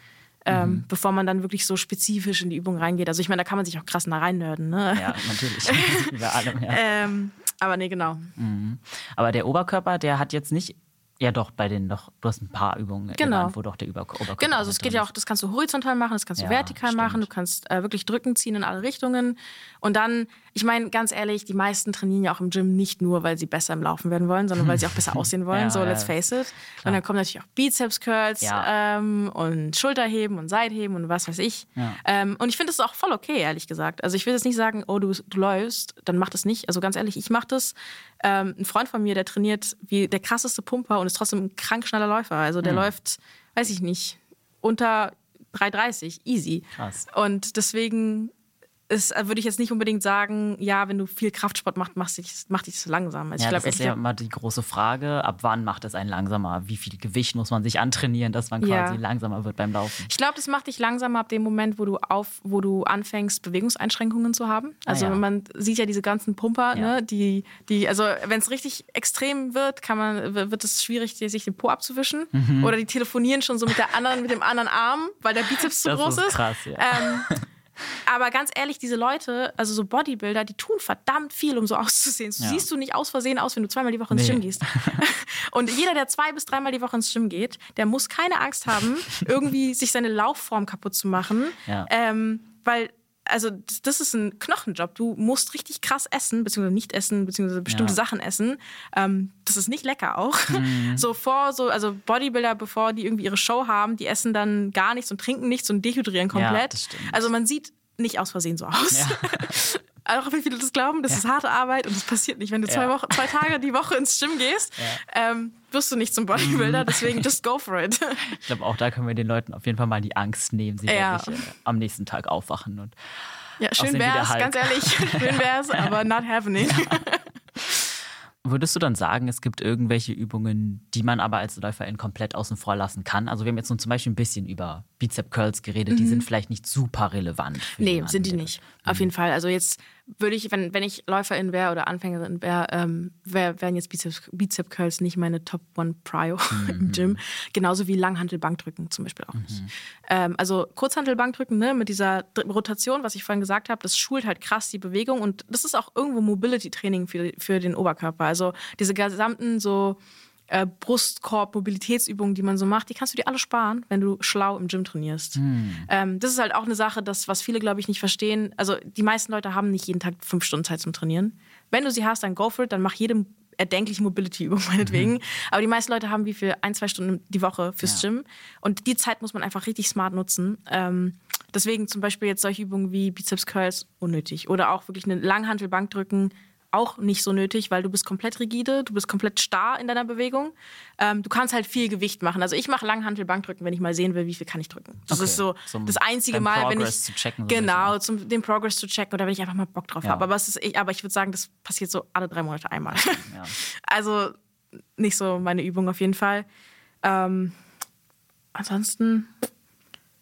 ähm, mhm. bevor man dann wirklich so spezifisch in die Übung reingeht. Also ich meine, da kann man sich auch krass nach reinnörden. Ne? Ja, natürlich. Über allem, ja. Ähm, aber nee, genau. Mhm. Aber der Oberkörper, der hat jetzt nicht ja, doch, bei den doch, du hast ein paar Übungen genau. genannt, wo doch der Über Oberkörper. Genau, also es geht ja auch, das kannst du horizontal machen, das kannst du ja, vertikal stimmt. machen, du kannst äh, wirklich drücken, ziehen in alle Richtungen. Und dann, ich meine, ganz ehrlich, die meisten trainieren ja auch im Gym nicht nur, weil sie besser im Laufen werden wollen, sondern weil sie auch besser aussehen wollen. ja, so, let's face it. Klar. Und dann kommen natürlich auch Bizeps-Curls ähm, und Schulterheben und Seitheben und was weiß ich. Ähm, und ich finde das auch voll okay, ehrlich gesagt. Also ich will jetzt nicht sagen, oh, du, du läufst, dann mach das nicht. Also ganz ehrlich, ich mach das ähm, ein Freund von mir, der trainiert wie der krasseste Pumper und ist trotzdem ein krank schneller Läufer. Also der mhm. läuft, weiß ich nicht, unter 3,30, easy. Krass. Und deswegen ist, äh, würde ich jetzt nicht unbedingt sagen, ja, wenn du viel Kraftsport machst, machst dich, macht dich so langsam. Also ja, glaub, das ist ja immer die große Frage, ab wann macht es einen langsamer? Wie viel Gewicht muss man sich antrainieren, dass man quasi ja. langsamer wird beim Laufen? Ich glaube, das macht dich langsamer ab dem Moment, wo du auf, wo du anfängst, Bewegungseinschränkungen zu haben. Ah, also ah, ja. man sieht ja diese ganzen Pumper, ne, die, die, also wenn es richtig extrem wird, kann man, wird es schwierig, sich den Po abzuwischen. Mhm. Oder die telefonieren schon so mit der anderen, mit dem anderen Arm, weil der Bizeps zu das groß ist. Krass, ja. Ähm, aber ganz ehrlich, diese Leute, also so Bodybuilder, die tun verdammt viel, um so auszusehen. So ja. siehst du nicht aus Versehen aus, wenn du zweimal die Woche ins nee. Gym gehst. Und jeder, der zwei bis dreimal die Woche ins Gym geht, der muss keine Angst haben, irgendwie sich seine Laufform kaputt zu machen. Ja. Ähm, weil also das ist ein Knochenjob. Du musst richtig krass essen, beziehungsweise nicht essen, beziehungsweise bestimmte ja. Sachen essen. Ähm, das ist nicht lecker auch. Mhm. So vor, so, also Bodybuilder, bevor die irgendwie ihre Show haben, die essen dann gar nichts und trinken nichts und dehydrieren komplett. Ja, also man sieht nicht aus Versehen so aus. Ja. auch wie viele das glauben, das ja. ist harte Arbeit und das passiert nicht. Wenn du zwei, Wochen, zwei Tage die Woche ins Gym gehst, ja. ähm, wirst du nicht zum Bodybuilder, mhm. deswegen just go for it. Ich glaube, auch da können wir den Leuten auf jeden Fall mal die Angst nehmen, sie ja. wirklich äh, am nächsten Tag aufwachen und ja, schön wär's, ganz ehrlich, schön wär's, aber not happening. Würdest du dann sagen, es gibt irgendwelche Übungen, die man aber als Läuferin komplett außen vor lassen kann? Also wir haben jetzt nun zum Beispiel ein bisschen über Bizep Curls geredet, mhm. die sind vielleicht nicht super relevant. nee, jemanden, sind die nicht. Mhm. Auf jeden Fall. Also jetzt würde ich, wenn, wenn ich Läuferin wäre oder Anfängerin wäre, ähm, wär, wären jetzt Bizep, Bizep Curls nicht meine Top One Prio mhm. im Gym. Genauso wie Langhantel-Bankdrücken zum Beispiel auch nicht. Mhm. Ähm, also Kurzhantel-Bankdrücken ne, mit dieser Rotation, was ich vorhin gesagt habe, das schult halt krass die Bewegung und das ist auch irgendwo Mobility-Training für, für den Oberkörper. Also diese gesamten so äh, Brustkorb, Mobilitätsübungen, die man so macht, die kannst du dir alle sparen, wenn du schlau im Gym trainierst. Hm. Ähm, das ist halt auch eine Sache, das, was viele, glaube ich, nicht verstehen. Also die meisten Leute haben nicht jeden Tag fünf Stunden Zeit zum Trainieren. Wenn du sie hast, dann go for it, dann mach jede erdenkliche Mobility-Übung meinetwegen. Mhm. Aber die meisten Leute haben wie viel? Ein, zwei Stunden die Woche fürs ja. Gym. Und die Zeit muss man einfach richtig smart nutzen. Ähm, deswegen zum Beispiel jetzt solche Übungen wie Bizeps Curls unnötig. Oder auch wirklich eine Langhantel-Bank drücken auch nicht so nötig, weil du bist komplett rigide, du bist komplett starr in deiner Bewegung. Ähm, du kannst halt viel Gewicht machen. Also ich mache Langhantel Bankdrücken, wenn ich mal sehen will, wie viel kann ich drücken. Das okay. ist so zum das einzige Mal, Progress wenn ich zu checken, genau zum den Progress zu checken oder wenn ich einfach mal Bock drauf ja. habe. Aber es ist, ich, aber ich würde sagen, das passiert so alle drei Monate einmal. Ja. also nicht so meine Übung auf jeden Fall. Ähm, ansonsten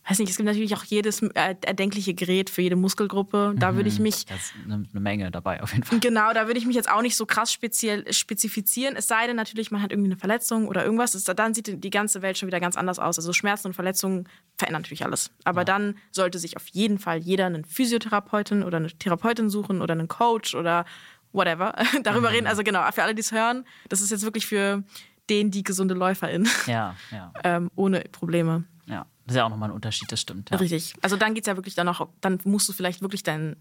weiß nicht, es gibt natürlich auch jedes äh, erdenkliche Gerät für jede Muskelgruppe. Da mhm, würde ich mich. Das ist eine, Menge dabei auf jeden Fall. Genau, da würde ich mich jetzt auch nicht so krass speziell spezifizieren. Es sei denn natürlich, man hat irgendwie eine Verletzung oder irgendwas. Das, dann sieht die ganze Welt schon wieder ganz anders aus. Also Schmerzen und Verletzungen verändern natürlich alles. Aber ja. dann sollte sich auf jeden Fall jeder einen Physiotherapeutin oder eine Therapeutin suchen oder einen Coach oder whatever. Darüber mhm. reden. Also genau, für alle, die es hören, das ist jetzt wirklich für den, die gesunde Läuferin. Ja, ja. ähm, ohne Probleme. Das ist ja auch nochmal ein Unterschied, das stimmt. Ja. Richtig. Also dann geht es ja wirklich dann noch, dann musst du vielleicht wirklich deinen,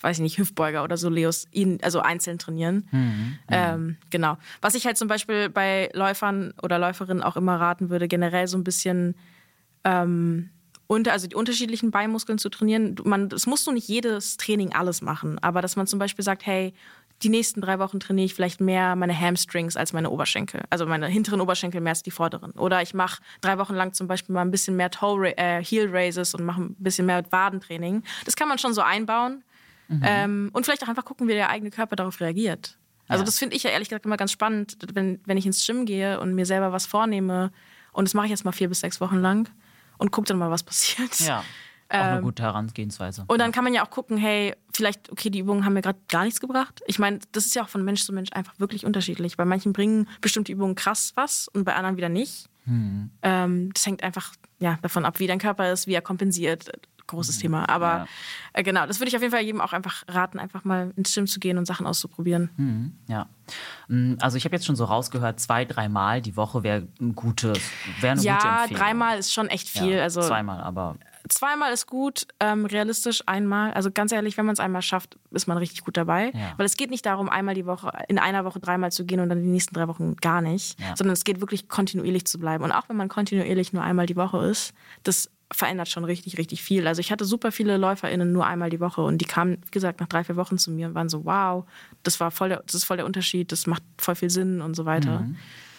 weiß ich nicht, Hüftbeuger oder so, Leos, ihn, also einzeln trainieren. Mhm, mhm, ähm, genau. Was ich halt zum Beispiel bei Läufern oder Läuferinnen auch immer raten würde, generell so ein bisschen ähm, unter, also die unterschiedlichen Beinmuskeln zu trainieren. Man, das musst du nicht jedes Training alles machen, aber dass man zum Beispiel sagt, hey, die nächsten drei Wochen trainiere ich vielleicht mehr meine Hamstrings als meine Oberschenkel. Also meine hinteren Oberschenkel mehr als die vorderen. Oder ich mache drei Wochen lang zum Beispiel mal ein bisschen mehr Toe, äh, Heel Raises und mache ein bisschen mehr Wadentraining. Das kann man schon so einbauen. Mhm. Ähm, und vielleicht auch einfach gucken, wie der eigene Körper darauf reagiert. Also ja. das finde ich ja ehrlich gesagt immer ganz spannend, wenn, wenn ich ins Gym gehe und mir selber was vornehme. Und das mache ich jetzt mal vier bis sechs Wochen lang und gucke dann mal, was passiert. Ja. Auch eine ähm, gute Herangehensweise. Und dann kann man ja auch gucken, hey, vielleicht, okay, die Übungen haben mir gerade gar nichts gebracht. Ich meine, das ist ja auch von Mensch zu Mensch einfach wirklich unterschiedlich. Bei manchen bringen bestimmte Übungen krass was und bei anderen wieder nicht. Hm. Ähm, das hängt einfach ja, davon ab, wie dein Körper ist, wie er kompensiert. Großes hm. Thema. Aber ja. äh, genau, das würde ich auf jeden Fall jedem auch einfach raten, einfach mal ins Gym zu gehen und Sachen auszuprobieren. Hm. Ja. Hm, also ich habe jetzt schon so rausgehört, zwei, dreimal die Woche wäre ein gutes, wäre eine ja, gute Empfehlung. Ja, dreimal ist schon echt viel. Ja, also zweimal, aber zweimal ist gut, ähm, realistisch einmal. Also ganz ehrlich, wenn man es einmal schafft, ist man richtig gut dabei. Ja. Weil es geht nicht darum, einmal die Woche, in einer Woche dreimal zu gehen und dann die nächsten drei Wochen gar nicht, ja. sondern es geht wirklich kontinuierlich zu bleiben. Und auch wenn man kontinuierlich nur einmal die Woche ist, das verändert schon richtig, richtig viel. Also ich hatte super viele LäuferInnen nur einmal die Woche und die kamen, wie gesagt, nach drei, vier Wochen zu mir und waren so, wow, das war voll der, das ist voll der Unterschied, das macht voll viel Sinn und so weiter. Mhm.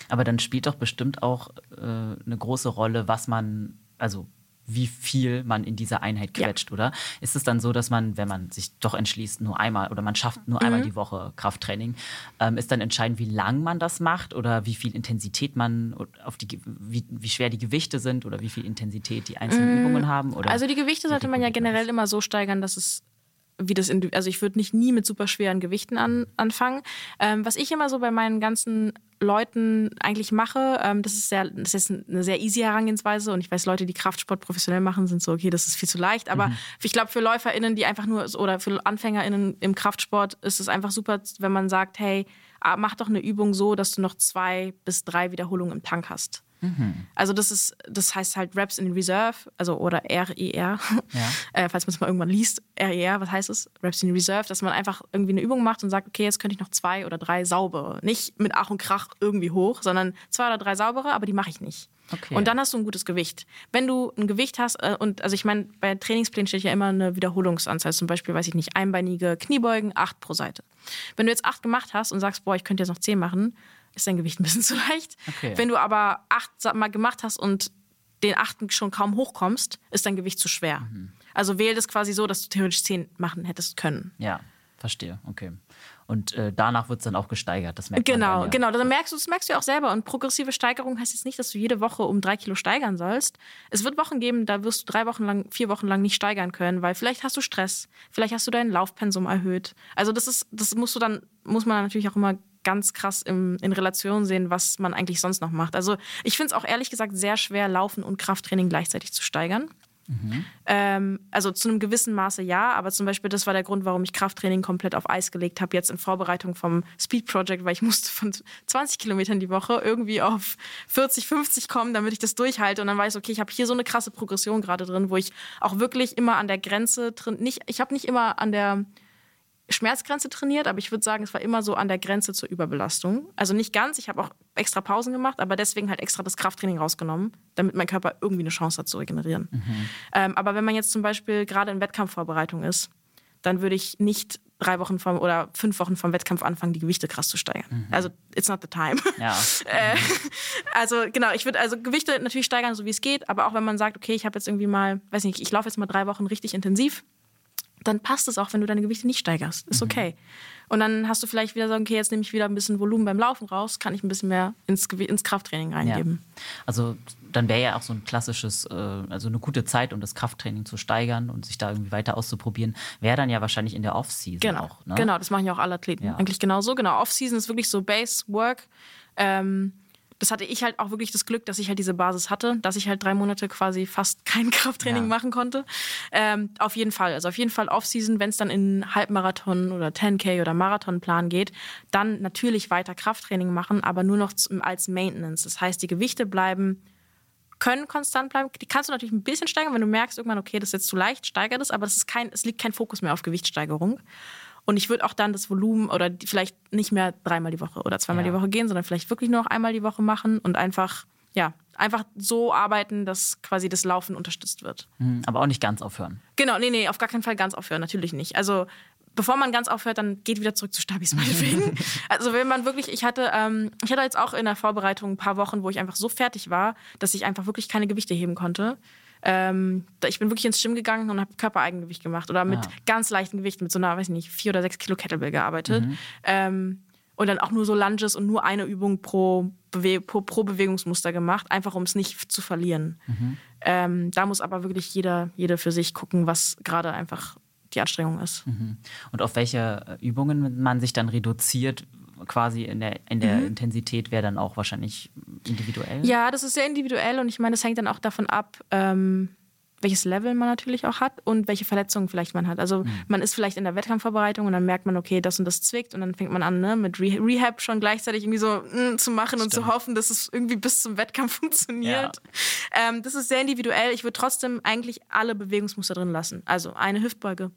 Aber dann spielt doch bestimmt auch äh, eine große Rolle, was man, also wie viel man in dieser Einheit quetscht, ja. oder? Ist es dann so, dass man, wenn man sich doch entschließt, nur einmal oder man schafft nur mhm. einmal die Woche Krafttraining, ähm, ist dann entscheidend, wie lang man das macht oder wie viel Intensität man auf die, wie, wie schwer die Gewichte sind oder wie viel Intensität die einzelnen mhm. Übungen haben? Oder also die Gewichte sollte man ja generell immer so steigern, dass es wie das, in, also ich würde nicht nie mit super schweren Gewichten an, anfangen. Ähm, was ich immer so bei meinen ganzen Leuten eigentlich mache, ähm, das ist sehr, das ist eine sehr easy Herangehensweise und ich weiß, Leute, die Kraftsport professionell machen, sind so, okay, das ist viel zu leicht. Aber mhm. ich glaube, für LäuferInnen, die einfach nur oder für AnfängerInnen im Kraftsport ist es einfach super, wenn man sagt, hey, ah, mach doch eine Übung so, dass du noch zwei bis drei Wiederholungen im Tank hast. Mhm. Also das ist, das heißt halt Reps in Reserve, also oder RER, e ja. äh, falls man es mal irgendwann liest, RER, e was heißt es? Reps in Reserve, dass man einfach irgendwie eine Übung macht und sagt, okay, jetzt könnte ich noch zwei oder drei saubere. Nicht mit Ach und Krach irgendwie hoch, sondern zwei oder drei saubere, aber die mache ich nicht. Okay. Und dann hast du ein gutes Gewicht. Wenn du ein Gewicht hast, äh, und also ich meine, bei Trainingsplänen steht ja immer eine Wiederholungsanzahl. Zum Beispiel, weiß ich nicht, einbeinige Kniebeugen, acht pro Seite. Wenn du jetzt acht gemacht hast und sagst, boah, ich könnte jetzt noch zehn machen, ist dein Gewicht ein bisschen zu leicht. Okay. Wenn du aber acht mal gemacht hast und den achten schon kaum hochkommst, ist dein Gewicht zu schwer. Mhm. Also wähl das quasi so, dass du theoretisch zehn machen hättest können. Ja, verstehe. Okay. Und äh, danach wird es dann auch gesteigert. Das merkt genau, man ja. genau. Dann merkst du, das merkst du auch selber. Und progressive Steigerung heißt jetzt nicht, dass du jede Woche um drei Kilo steigern sollst. Es wird Wochen geben, da wirst du drei Wochen lang, vier Wochen lang nicht steigern können, weil vielleicht hast du Stress, vielleicht hast du dein Laufpensum erhöht. Also das ist, das musst du dann, muss man natürlich auch immer ganz krass im, in Relation sehen, was man eigentlich sonst noch macht. Also ich finde es auch ehrlich gesagt sehr schwer, Laufen und Krafttraining gleichzeitig zu steigern. Mhm. Ähm, also zu einem gewissen Maße ja, aber zum Beispiel das war der Grund, warum ich Krafttraining komplett auf Eis gelegt habe, jetzt in Vorbereitung vom Speed Project, weil ich musste von 20 Kilometern die Woche irgendwie auf 40, 50 kommen, damit ich das durchhalte. Und dann weiß ich, okay, ich habe hier so eine krasse Progression gerade drin, wo ich auch wirklich immer an der Grenze drin, nicht, ich habe nicht immer an der Schmerzgrenze trainiert, aber ich würde sagen, es war immer so an der Grenze zur Überbelastung. Also nicht ganz, ich habe auch extra Pausen gemacht, aber deswegen halt extra das Krafttraining rausgenommen, damit mein Körper irgendwie eine Chance hat zu regenerieren. Mhm. Ähm, aber wenn man jetzt zum Beispiel gerade in Wettkampfvorbereitung ist, dann würde ich nicht drei Wochen vom oder fünf Wochen vom Wettkampf anfangen, die Gewichte krass zu steigern. Mhm. Also it's not the time. Ja. äh, also genau, ich würde also Gewichte natürlich steigern, so wie es geht, aber auch wenn man sagt, okay, ich habe jetzt irgendwie mal, weiß nicht, ich laufe jetzt mal drei Wochen richtig intensiv, dann passt es auch, wenn du deine Gewichte nicht steigerst. Ist mhm. okay. Und dann hast du vielleicht wieder so, okay, jetzt nehme ich wieder ein bisschen Volumen beim Laufen raus, kann ich ein bisschen mehr ins, ins Krafttraining reingeben. Ja. Also dann wäre ja auch so ein klassisches, äh, also eine gute Zeit, um das Krafttraining zu steigern und sich da irgendwie weiter auszuprobieren, wäre dann ja wahrscheinlich in der Off-Season genau. auch. Ne? Genau, das machen ja auch alle Athleten. Ja. Eigentlich genauso. Genau, Off-Season ist wirklich so Base-Work. Ähm, das hatte ich halt auch wirklich das Glück, dass ich halt diese Basis hatte, dass ich halt drei Monate quasi fast kein Krafttraining ja. machen konnte. Ähm, auf jeden Fall. Also auf jeden Fall Off-Season, wenn es dann in Halbmarathon oder 10K oder Marathonplan geht, dann natürlich weiter Krafttraining machen, aber nur noch als Maintenance. Das heißt, die Gewichte bleiben können konstant bleiben. Die kannst du natürlich ein bisschen steigern, wenn du merkst irgendwann, okay, das ist jetzt zu leicht, steiger das, aber ist kein, es liegt kein Fokus mehr auf Gewichtssteigerung. Und ich würde auch dann das Volumen oder vielleicht nicht mehr dreimal die Woche oder zweimal ja. die Woche gehen, sondern vielleicht wirklich nur noch einmal die Woche machen und einfach, ja, einfach so arbeiten, dass quasi das Laufen unterstützt wird. Mhm, aber auch nicht ganz aufhören. Genau, nee, nee, auf gar keinen Fall ganz aufhören, natürlich nicht. Also bevor man ganz aufhört, dann geht wieder zurück zu Stabis meinetwegen. also wenn man wirklich, ich hatte, ähm, ich hatte jetzt auch in der Vorbereitung ein paar Wochen, wo ich einfach so fertig war, dass ich einfach wirklich keine Gewichte heben konnte. Ähm, ich bin wirklich ins Gym gegangen und habe Körpereigengewicht gemacht oder mit ja. ganz leichten Gewichten, mit so einer, weiß nicht, vier oder sechs Kilo Kettlebell gearbeitet. Mhm. Ähm, und dann auch nur so Lunges und nur eine Übung pro, Bewe pro, pro Bewegungsmuster gemacht, einfach um es nicht zu verlieren. Mhm. Ähm, da muss aber wirklich jeder, jeder für sich gucken, was gerade einfach die Anstrengung ist. Mhm. Und auf welche Übungen man sich dann reduziert, quasi in der, in der mhm. Intensität wäre dann auch wahrscheinlich individuell? Ja, das ist sehr individuell und ich meine, das hängt dann auch davon ab, ähm, welches Level man natürlich auch hat und welche Verletzungen vielleicht man hat. Also mhm. man ist vielleicht in der Wettkampfvorbereitung und dann merkt man, okay, das und das zwickt und dann fängt man an, ne, mit Re Rehab schon gleichzeitig irgendwie so mm, zu machen Stimmt. und zu hoffen, dass es irgendwie bis zum Wettkampf funktioniert. Ja. Ähm, das ist sehr individuell. Ich würde trotzdem eigentlich alle Bewegungsmuster drin lassen. Also eine Hüftbeuge,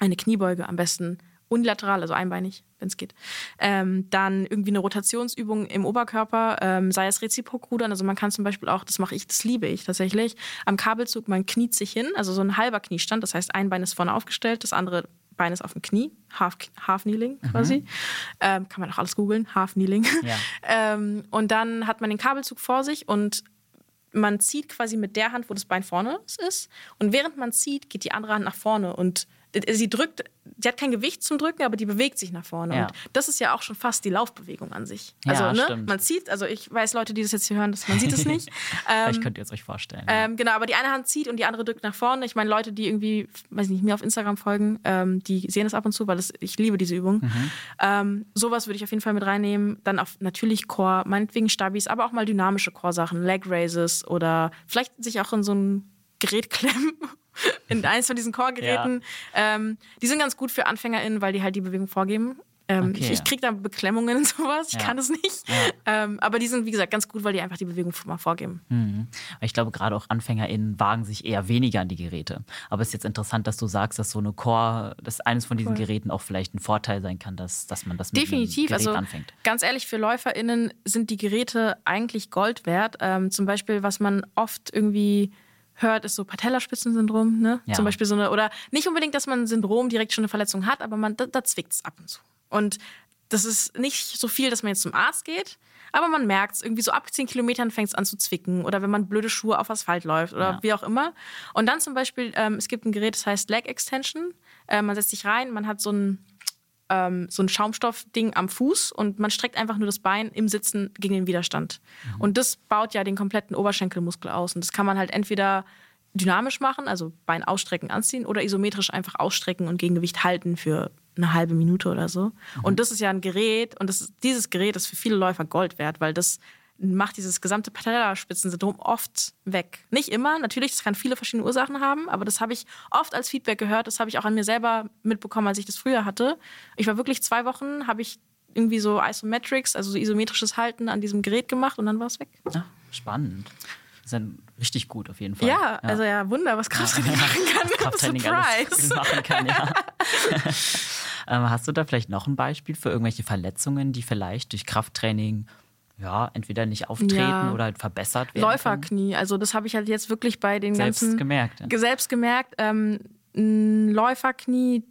eine Kniebeuge am besten unilateral, also einbeinig, wenn es geht. Ähm, dann irgendwie eine Rotationsübung im Oberkörper, ähm, sei es Reziprokrudern. Also man kann zum Beispiel auch, das mache ich, das liebe ich tatsächlich, am Kabelzug, man kniet sich hin, also so ein halber Kniestand. Das heißt, ein Bein ist vorne aufgestellt, das andere Bein ist auf dem Knie, Half, half Kneeling mhm. quasi. Mhm. Ähm, kann man auch alles googeln, Half Kneeling. Ja. ähm, und dann hat man den Kabelzug vor sich und man zieht quasi mit der Hand, wo das Bein vorne ist. Und während man zieht, geht die andere Hand nach vorne. Und sie drückt, sie hat kein Gewicht zum Drücken, aber die bewegt sich nach vorne. Ja. Und das ist ja auch schon fast die Laufbewegung an sich. Also, ja, ne, stimmt. man zieht, also ich weiß Leute, die das jetzt hier hören, dass man sieht es nicht. Vielleicht ähm, könnt ihr es euch vorstellen. Ähm, genau, aber die eine Hand zieht und die andere drückt nach vorne. Ich meine, Leute, die irgendwie, weiß nicht, mir auf Instagram folgen, ähm, die sehen das ab und zu, weil das, ich liebe diese Übung. Mhm. Ähm, sowas würde ich auf jeden Fall mit reinnehmen. Dann auf natürlich Core, meinetwegen Stabis, aber auch mal dynamische Core-Sachen, Leg Raises oder vielleicht sich auch in so ein Gerät klemmen in eins von diesen Core-Geräten. Ja. Ähm, die sind ganz gut für AnfängerInnen, weil die halt die Bewegung vorgeben. Ähm, okay, ich, ich kriege da Beklemmungen und sowas, ich ja. kann es nicht. Ja. Ähm, aber die sind, wie gesagt, ganz gut, weil die einfach die Bewegung mal vorgeben. Mhm. Ich glaube, gerade auch AnfängerInnen wagen sich eher weniger an die Geräte. Aber es ist jetzt interessant, dass du sagst, dass so eine Core, dass eines von diesen cool. Geräten auch vielleicht ein Vorteil sein kann, dass, dass man das mit Definitiv. Gerät also, anfängt. Ganz ehrlich, für LäuferInnen sind die Geräte eigentlich Gold wert. Ähm, zum Beispiel, was man oft irgendwie hört, ist so Patellaspitzensyndrom, ne? Ja. Zum Beispiel so eine, oder nicht unbedingt, dass man ein Syndrom direkt schon eine Verletzung hat, aber man, da, da zwickt es ab und zu. Und das ist nicht so viel, dass man jetzt zum Arzt geht, aber man merkt es, irgendwie so ab 10 Kilometern fängt es an zu zwicken oder wenn man blöde Schuhe auf Asphalt läuft oder ja. wie auch immer. Und dann zum Beispiel, ähm, es gibt ein Gerät, das heißt Leg Extension. Äh, man setzt sich rein, man hat so ein ähm, so ein Schaumstoffding am Fuß und man streckt einfach nur das Bein im Sitzen gegen den Widerstand. Mhm. Und das baut ja den kompletten Oberschenkelmuskel aus. Und das kann man halt entweder dynamisch machen, also Bein ausstrecken, anziehen, oder isometrisch einfach ausstrecken und Gegengewicht halten für eine halbe Minute oder so. Mhm. Und das ist ja ein Gerät und das, dieses Gerät ist für viele Läufer Gold wert, weil das macht dieses gesamte Patellaspitzensyndrom oft weg. Nicht immer, natürlich, das kann viele verschiedene Ursachen haben, aber das habe ich oft als Feedback gehört. Das habe ich auch an mir selber mitbekommen, als ich das früher hatte. Ich war wirklich zwei Wochen, habe ich irgendwie so Isometrics, also so isometrisches Halten an diesem Gerät gemacht und dann war es weg. Ja, spannend. Das ist dann richtig gut auf jeden Fall. Ja, ja. also ja, Wunder, was Krafttraining ja. machen kann. Krafttraining Surprise. machen kann, ja. ähm, hast du da vielleicht noch ein Beispiel für irgendwelche Verletzungen, die vielleicht durch Krafttraining ja, entweder nicht auftreten ja. oder halt verbessert werden. Läuferknie, können. also das habe ich halt jetzt wirklich bei den selbst ganzen. Gemerkt, ja. Selbst gemerkt. Ähm, Läuferknie,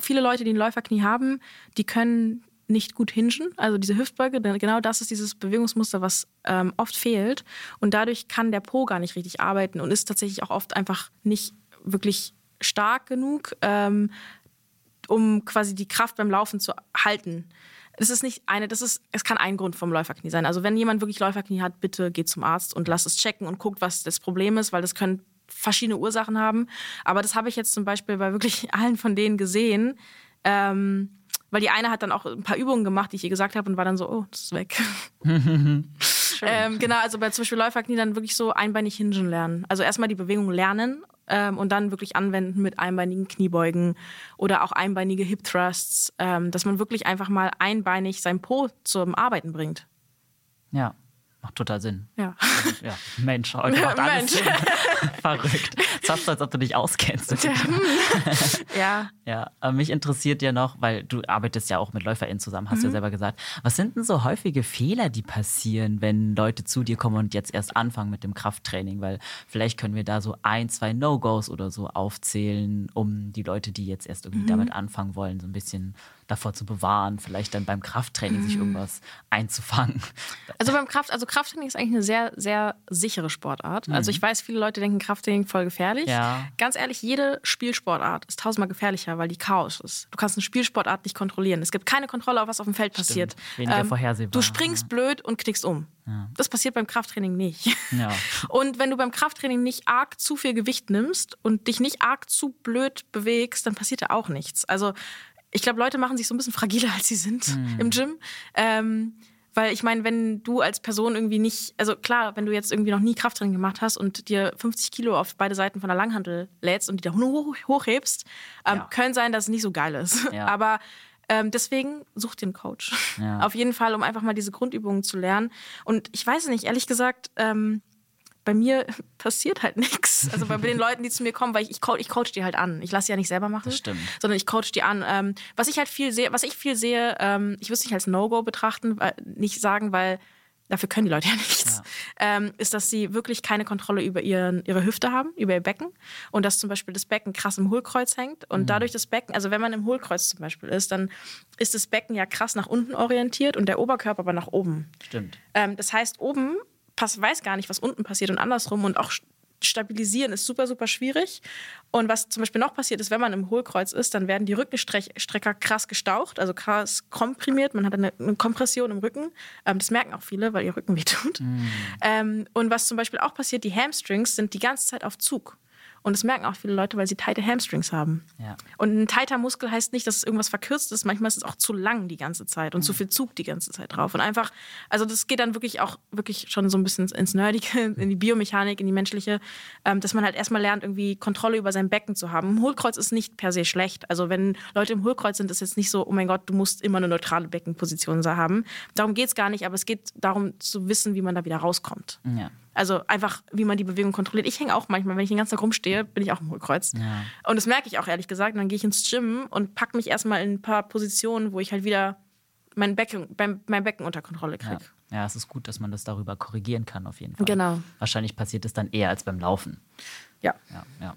viele Leute, die ein Läuferknie haben, die können nicht gut hingen, also diese Hüftbeuge, genau das ist dieses Bewegungsmuster, was ähm, oft fehlt. Und dadurch kann der Po gar nicht richtig arbeiten und ist tatsächlich auch oft einfach nicht wirklich stark genug, ähm, um quasi die Kraft beim Laufen zu halten. Es ist nicht eine, das ist, es kann ein Grund vom Läuferknie sein. Also wenn jemand wirklich Läuferknie hat, bitte geht zum Arzt und lasst es checken und guckt, was das Problem ist, weil das können verschiedene Ursachen haben. Aber das habe ich jetzt zum Beispiel bei wirklich allen von denen gesehen. Ähm, weil die eine hat dann auch ein paar Übungen gemacht, die ich ihr gesagt habe und war dann so, oh, das ist weg. ähm, genau, also bei zum Beispiel Läuferknie dann wirklich so einbeinig hingen lernen. Also erstmal die Bewegung lernen ähm, und dann wirklich anwenden mit einbeinigen Kniebeugen oder auch einbeinige Hip Thrusts, ähm, dass man wirklich einfach mal einbeinig sein Po zum Arbeiten bringt. Ja. Macht total Sinn. Ja. Also, ja. Mensch, heute macht alles Mensch. Sinn. Verrückt. Es hast du, als ob du dich auskennst. ja. Ja, aber mich interessiert ja noch, weil du arbeitest ja auch mit LäuferInnen zusammen, hast mhm. ja selber gesagt. Was sind denn so häufige Fehler, die passieren, wenn Leute zu dir kommen und jetzt erst anfangen mit dem Krafttraining? Weil vielleicht können wir da so ein, zwei No-Gos oder so aufzählen, um die Leute, die jetzt erst irgendwie mhm. damit anfangen wollen, so ein bisschen davor zu bewahren, vielleicht dann beim Krafttraining sich mhm. irgendwas einzufangen. Also beim Kraft, also Krafttraining ist eigentlich eine sehr, sehr sichere Sportart. Mhm. Also ich weiß, viele Leute denken Krafttraining voll gefährlich. Ja. Ganz ehrlich, jede Spielsportart ist tausendmal gefährlicher, weil die Chaos ist. Du kannst eine Spielsportart nicht kontrollieren. Es gibt keine Kontrolle, auf was auf dem Feld passiert. Weniger ähm, vorhersehbar. Du springst blöd und knickst um. Ja. Das passiert beim Krafttraining nicht. Ja. Und wenn du beim Krafttraining nicht arg zu viel Gewicht nimmst und dich nicht arg zu blöd bewegst, dann passiert da auch nichts. Also ich glaube, Leute machen sich so ein bisschen fragiler, als sie sind mhm. im Gym. Ähm, weil ich meine, wenn du als Person irgendwie nicht, also klar, wenn du jetzt irgendwie noch nie Krafttraining gemacht hast und dir 50 Kilo auf beide Seiten von der Langhantel lädst und die da hoch, hochhebst, ähm, ja. können sein, dass es nicht so geil ist. Ja. Aber ähm, deswegen such dir einen Coach. Ja. Auf jeden Fall, um einfach mal diese Grundübungen zu lernen. Und ich weiß nicht, ehrlich gesagt, ähm, bei mir passiert halt nichts. Also bei den Leuten, die zu mir kommen, weil ich, ich, coach, ich coach die halt an. Ich lasse sie ja nicht selber machen, das stimmt. sondern ich coach die an. Ähm, was ich halt viel sehe, was ich viel sehe, ähm, ich würde es nicht als No-Go betrachten, weil, nicht sagen, weil dafür können die Leute ja nichts, ja. Ähm, ist, dass sie wirklich keine Kontrolle über ihren, ihre Hüfte haben, über ihr Becken und dass zum Beispiel das Becken krass im Hohlkreuz hängt und mhm. dadurch das Becken, also wenn man im Hohlkreuz zum Beispiel ist, dann ist das Becken ja krass nach unten orientiert und der Oberkörper aber nach oben. Stimmt. Ähm, das heißt, oben weiß gar nicht, was unten passiert und andersrum und auch stabilisieren ist super, super schwierig. Und was zum Beispiel noch passiert ist, wenn man im Hohlkreuz ist, dann werden die Rückenstrecker krass gestaucht, also krass komprimiert. Man hat eine, eine Kompression im Rücken. Ähm, das merken auch viele, weil ihr Rücken wehtut. Mm. Ähm, und was zum Beispiel auch passiert, die Hamstrings sind die ganze Zeit auf Zug. Und das merken auch viele Leute, weil sie tighte Hamstrings haben. Ja. Und ein tighter Muskel heißt nicht, dass es irgendwas verkürzt ist. Manchmal ist es auch zu lang die ganze Zeit und mhm. zu viel Zug die ganze Zeit drauf. Und einfach, also das geht dann wirklich auch wirklich schon so ein bisschen ins Nerdige, in die Biomechanik, in die menschliche, ähm, dass man halt erstmal lernt, irgendwie Kontrolle über sein Becken zu haben. Ein Hohlkreuz ist nicht per se schlecht. Also wenn Leute im Hohlkreuz sind, ist jetzt nicht so, oh mein Gott, du musst immer eine neutrale Beckenposition haben. Darum geht es gar nicht, aber es geht darum zu wissen, wie man da wieder rauskommt. Ja. Also einfach, wie man die Bewegung kontrolliert. Ich hänge auch manchmal, wenn ich den ganzen Tag rumstehe, bin ich auch im Hohlkreuz. Ja. Und das merke ich auch ehrlich gesagt. Und dann gehe ich ins Gym und packe mich erstmal in ein paar Positionen, wo ich halt wieder mein Becken, mein Becken unter Kontrolle kriege. Ja. ja, es ist gut, dass man das darüber korrigieren kann, auf jeden Fall. Genau. Wahrscheinlich passiert es dann eher als beim Laufen. Ja. Ja, ja.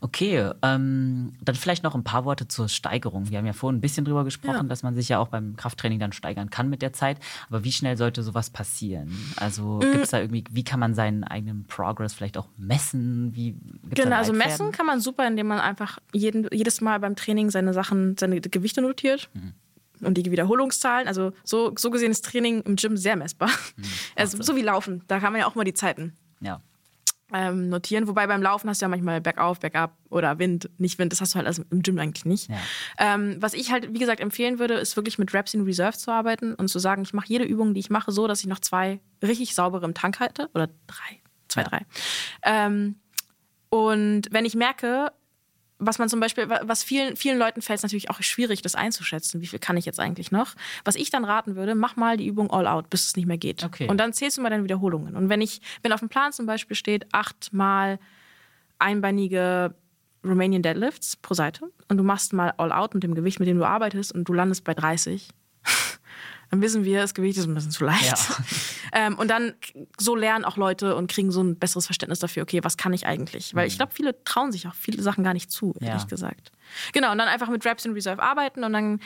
Okay, ähm, dann vielleicht noch ein paar Worte zur Steigerung. Wir haben ja vorhin ein bisschen drüber gesprochen, ja. dass man sich ja auch beim Krafttraining dann steigern kann mit der Zeit. Aber wie schnell sollte sowas passieren? Also mhm. gibt es da irgendwie, wie kann man seinen eigenen Progress vielleicht auch messen? Wie, genau, also messen kann man super, indem man einfach jeden, jedes Mal beim Training seine Sachen, seine Gewichte notiert. Mhm und die Wiederholungszahlen. Also so, so gesehen ist Training im Gym sehr messbar. Mhm, also, so wie Laufen, da kann man ja auch mal die Zeiten. Ja ähm, notieren. Wobei beim Laufen hast du ja manchmal Bergauf, Bergab oder Wind, nicht Wind. Das hast du halt also im Gym eigentlich nicht. Ja. Ähm, was ich halt, wie gesagt, empfehlen würde, ist wirklich mit Reps in Reserve zu arbeiten und zu sagen, ich mache jede Übung, die ich mache, so, dass ich noch zwei richtig saubere im Tank halte. Oder drei, zwei, ja. drei. Ähm, und wenn ich merke, was man zum Beispiel, was vielen, vielen Leuten fällt es natürlich auch schwierig, das einzuschätzen. Wie viel kann ich jetzt eigentlich noch? Was ich dann raten würde, mach mal die Übung all out, bis es nicht mehr geht. Okay. Und dann zählst du mal deine Wiederholungen. Und wenn ich, wenn auf dem Plan zum Beispiel steht, achtmal einbeinige Romanian Deadlifts pro Seite und du machst mal all out mit dem Gewicht, mit dem du arbeitest und du landest bei 30, dann wissen wir, das Gewicht ist ein bisschen zu leicht. Ja. ähm, und dann so lernen auch Leute und kriegen so ein besseres Verständnis dafür, okay, was kann ich eigentlich? Weil ich mhm. glaube, viele trauen sich auch viele Sachen gar nicht zu, ehrlich ja. gesagt. Genau, und dann einfach mit Reps in Reserve arbeiten und dann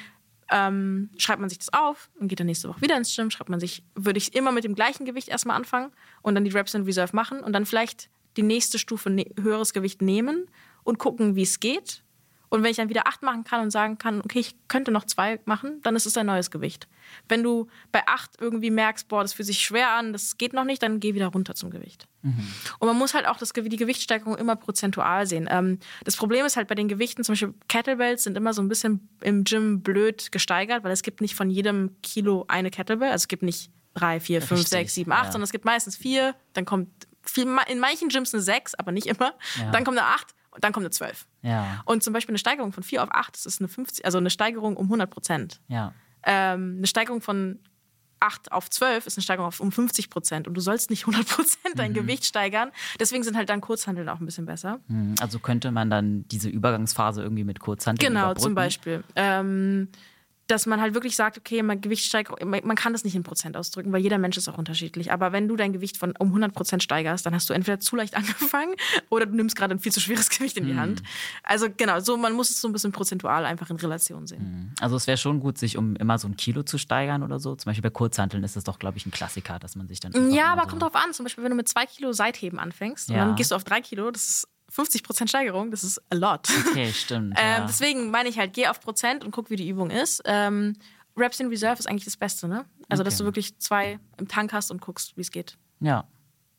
ähm, schreibt man sich das auf und geht dann nächste Woche wieder ins Gym, schreibt man sich, würde ich immer mit dem gleichen Gewicht erstmal anfangen und dann die Reps in Reserve machen und dann vielleicht die nächste Stufe ne höheres Gewicht nehmen und gucken, wie es geht und wenn ich dann wieder acht machen kann und sagen kann, okay, ich könnte noch zwei machen, dann ist es ein neues Gewicht. Wenn du bei acht irgendwie merkst, boah, das fühlt sich schwer an, das geht noch nicht, dann geh wieder runter zum Gewicht. Mhm. Und man muss halt auch das, die Gewichtssteigerung immer prozentual sehen. Ähm, das Problem ist halt bei den Gewichten, zum Beispiel Kettlebells sind immer so ein bisschen im Gym blöd gesteigert, weil es gibt nicht von jedem Kilo eine Kettlebell. Also es gibt nicht drei, vier, fünf, Richtig. sechs, sieben, acht, ja. sondern es gibt meistens vier, dann kommt viel, in manchen Gyms eine sechs, aber nicht immer. Ja. Dann kommt eine acht und dann kommt eine 12. Ja. Und zum Beispiel eine Steigerung von 4 auf 8, das ist eine 50, also eine Steigerung um 100 Prozent. Ja. Ähm, eine Steigerung von 8 auf 12 ist eine Steigerung auf um 50 Prozent. Und du sollst nicht 100 Prozent dein mhm. Gewicht steigern. Deswegen sind halt dann Kurzhandeln auch ein bisschen besser. Mhm. Also könnte man dann diese Übergangsphase irgendwie mit Kurzhandeln Genau, zum Beispiel. Ähm, dass man halt wirklich sagt, okay, mein Gewicht steigt, man kann das nicht in Prozent ausdrücken, weil jeder Mensch ist auch unterschiedlich. Aber wenn du dein Gewicht von um 100 Prozent steigerst, dann hast du entweder zu leicht angefangen oder du nimmst gerade ein viel zu schweres Gewicht in die hm. Hand. Also genau, so man muss es so ein bisschen prozentual einfach in Relation sehen. Hm. Also es wäre schon gut, sich um immer so ein Kilo zu steigern oder so. Zum Beispiel bei Kurzhanteln ist das doch, glaube ich, ein Klassiker, dass man sich dann. Ja, aber so kommt drauf an. Zum Beispiel, wenn du mit zwei Kilo Seitheben anfängst ja. und dann gehst du auf drei Kilo, das ist 50% Steigerung, das ist a lot. Okay, stimmt. ähm, ja. Deswegen meine ich halt, geh auf Prozent und guck, wie die Übung ist. Ähm, Reps in Reserve ist eigentlich das Beste, ne? Also, okay. dass du wirklich zwei im Tank hast und guckst, wie es geht. Ja,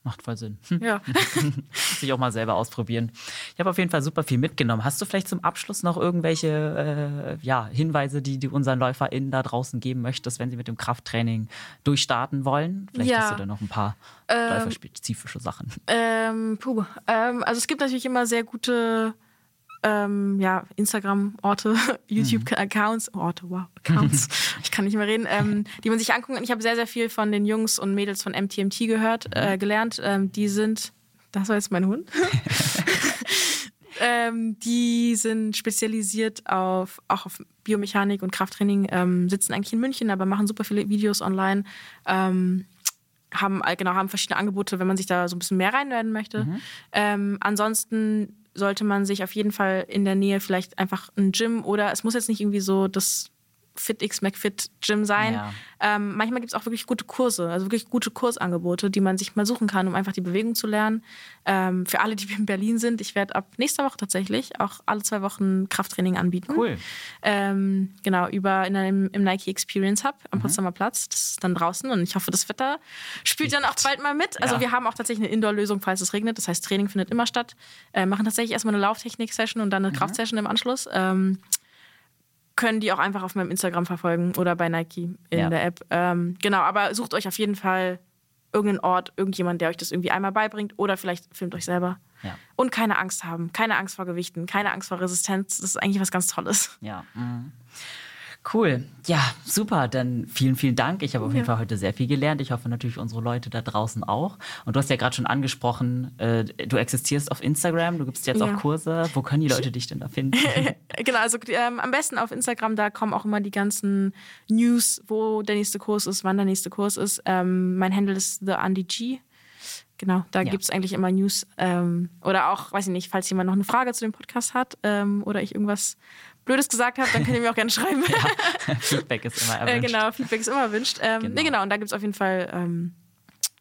macht voll Sinn. Ja. Sich auch mal selber ausprobieren. Ich habe auf jeden Fall super viel mitgenommen. Hast du vielleicht zum Abschluss noch irgendwelche äh, ja, Hinweise, die du unseren LäuferInnen da draußen geben möchtest, wenn sie mit dem Krafttraining durchstarten wollen? Vielleicht ja. hast du da noch ein paar ähm, läuferspezifische Sachen. Ähm, puh. Ähm, also es gibt natürlich immer sehr gute ähm, ja, Instagram-Orte, YouTube-Accounts, Orte, wow, Accounts, ich kann nicht mehr reden, ähm, die man sich angucken kann. Ich habe sehr, sehr viel von den Jungs und Mädels von MTMT gehört, äh, gelernt. Ähm, die sind, das war jetzt mein Hund. ähm, die sind spezialisiert auf auch auf Biomechanik und Krafttraining, ähm, sitzen eigentlich in München, aber machen super viele Videos online. Ähm, haben genau haben verschiedene Angebote, wenn man sich da so ein bisschen mehr reinwerden möchte. Mhm. Ähm, ansonsten sollte man sich auf jeden Fall in der Nähe vielleicht einfach ein Gym oder es muss jetzt nicht irgendwie so das FitX McFit Gym sein. Ja. Ähm, manchmal gibt es auch wirklich gute Kurse, also wirklich gute Kursangebote, die man sich mal suchen kann, um einfach die Bewegung zu lernen. Ähm, für alle, die in Berlin sind, ich werde ab nächster Woche tatsächlich auch alle zwei Wochen Krafttraining anbieten. Cool. Ähm, genau, über in einem, im Nike Experience Hub am mhm. Potsdamer Platz. Das ist dann draußen und ich hoffe, das Wetter spielt dann auch bald mal mit. Also ja. wir haben auch tatsächlich eine Indoor-Lösung, falls es regnet. Das heißt, Training findet immer statt. Äh, machen tatsächlich erstmal eine Lauftechnik-Session und dann eine mhm. Kraftsession im Anschluss. Können die auch einfach auf meinem Instagram verfolgen oder bei Nike in ja. der App. Ähm, genau, aber sucht euch auf jeden Fall irgendeinen Ort, irgendjemand, der euch das irgendwie einmal beibringt oder vielleicht filmt euch selber. Ja. Und keine Angst haben, keine Angst vor Gewichten, keine Angst vor Resistenz. Das ist eigentlich was ganz Tolles. Ja. Mhm. Cool. Ja, super. Dann vielen, vielen Dank. Ich habe auf jeden Fall heute sehr viel gelernt. Ich hoffe natürlich unsere Leute da draußen auch. Und du hast ja gerade schon angesprochen, äh, du existierst auf Instagram, du gibst jetzt ja. auch Kurse. Wo können die Leute dich denn da finden? genau, also ähm, am besten auf Instagram, da kommen auch immer die ganzen News, wo der nächste Kurs ist, wann der nächste Kurs ist. Ähm, mein Handle ist The Andy G. Genau, da ja. gibt es eigentlich immer News. Ähm, oder auch, weiß ich nicht, falls jemand noch eine Frage zu dem Podcast hat ähm, oder ich irgendwas Blödes gesagt habe, dann könnt ihr mir auch gerne schreiben. ja, Feedback ist immer erwünscht. Äh, genau, Feedback ist immer erwünscht. Ähm, genau. Nee, genau, und da gibt es auf jeden Fall ähm,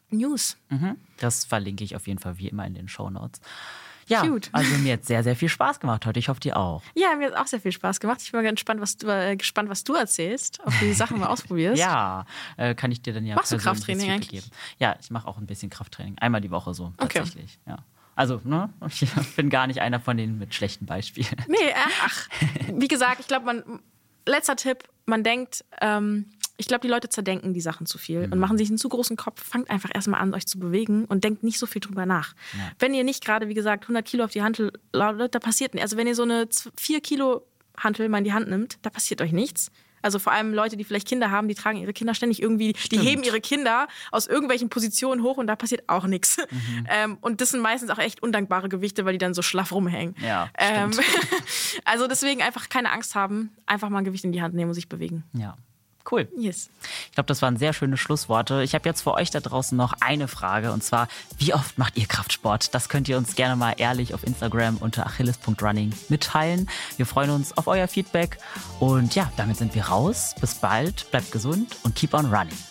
News. Mhm. Das verlinke ich auf jeden Fall wie immer in den Show Notes. Ja, Cute. also mir hat sehr, sehr viel Spaß gemacht heute. Ich hoffe, dir auch. Ja, mir hat auch sehr viel Spaß gemacht. Ich bin mal gespannt, was du, äh, gespannt, was du erzählst, ob du die Sachen mal ausprobierst. ja, äh, kann ich dir dann ja Machst du Krafttraining eigentlich? Geben. Ja, ich mache auch ein bisschen Krafttraining. Einmal die Woche so, tatsächlich. Okay. Ja. Also, ne, ich bin gar nicht einer von denen mit schlechten Beispielen. Nee, äh, ach, wie gesagt, ich glaube, man, letzter Tipp, man denkt, ähm, ich glaube, die Leute zerdenken die Sachen zu viel mhm. und machen sich einen zu großen Kopf. Fangt einfach erstmal an, euch zu bewegen und denkt nicht so viel drüber nach. Ja. Wenn ihr nicht gerade, wie gesagt, 100 Kilo auf die Hand lautet, da passiert nichts. Also, wenn ihr so eine 4 Kilo Hantel mal in die Hand nimmt, da passiert euch nichts. Also vor allem Leute, die vielleicht Kinder haben, die tragen ihre Kinder ständig irgendwie, Stimmt. die heben ihre Kinder aus irgendwelchen Positionen hoch und da passiert auch nichts. Mhm. Ähm, und das sind meistens auch echt undankbare Gewichte, weil die dann so schlaff rumhängen. Ja, ähm, also deswegen einfach keine Angst haben, einfach mal ein Gewicht in die Hand nehmen und sich bewegen. Ja. Cool. Yes. Ich glaube, das waren sehr schöne Schlussworte. Ich habe jetzt für euch da draußen noch eine Frage und zwar, wie oft macht ihr Kraftsport? Das könnt ihr uns gerne mal ehrlich auf Instagram unter achilles.running mitteilen. Wir freuen uns auf euer Feedback und ja, damit sind wir raus. Bis bald, bleibt gesund und keep on running.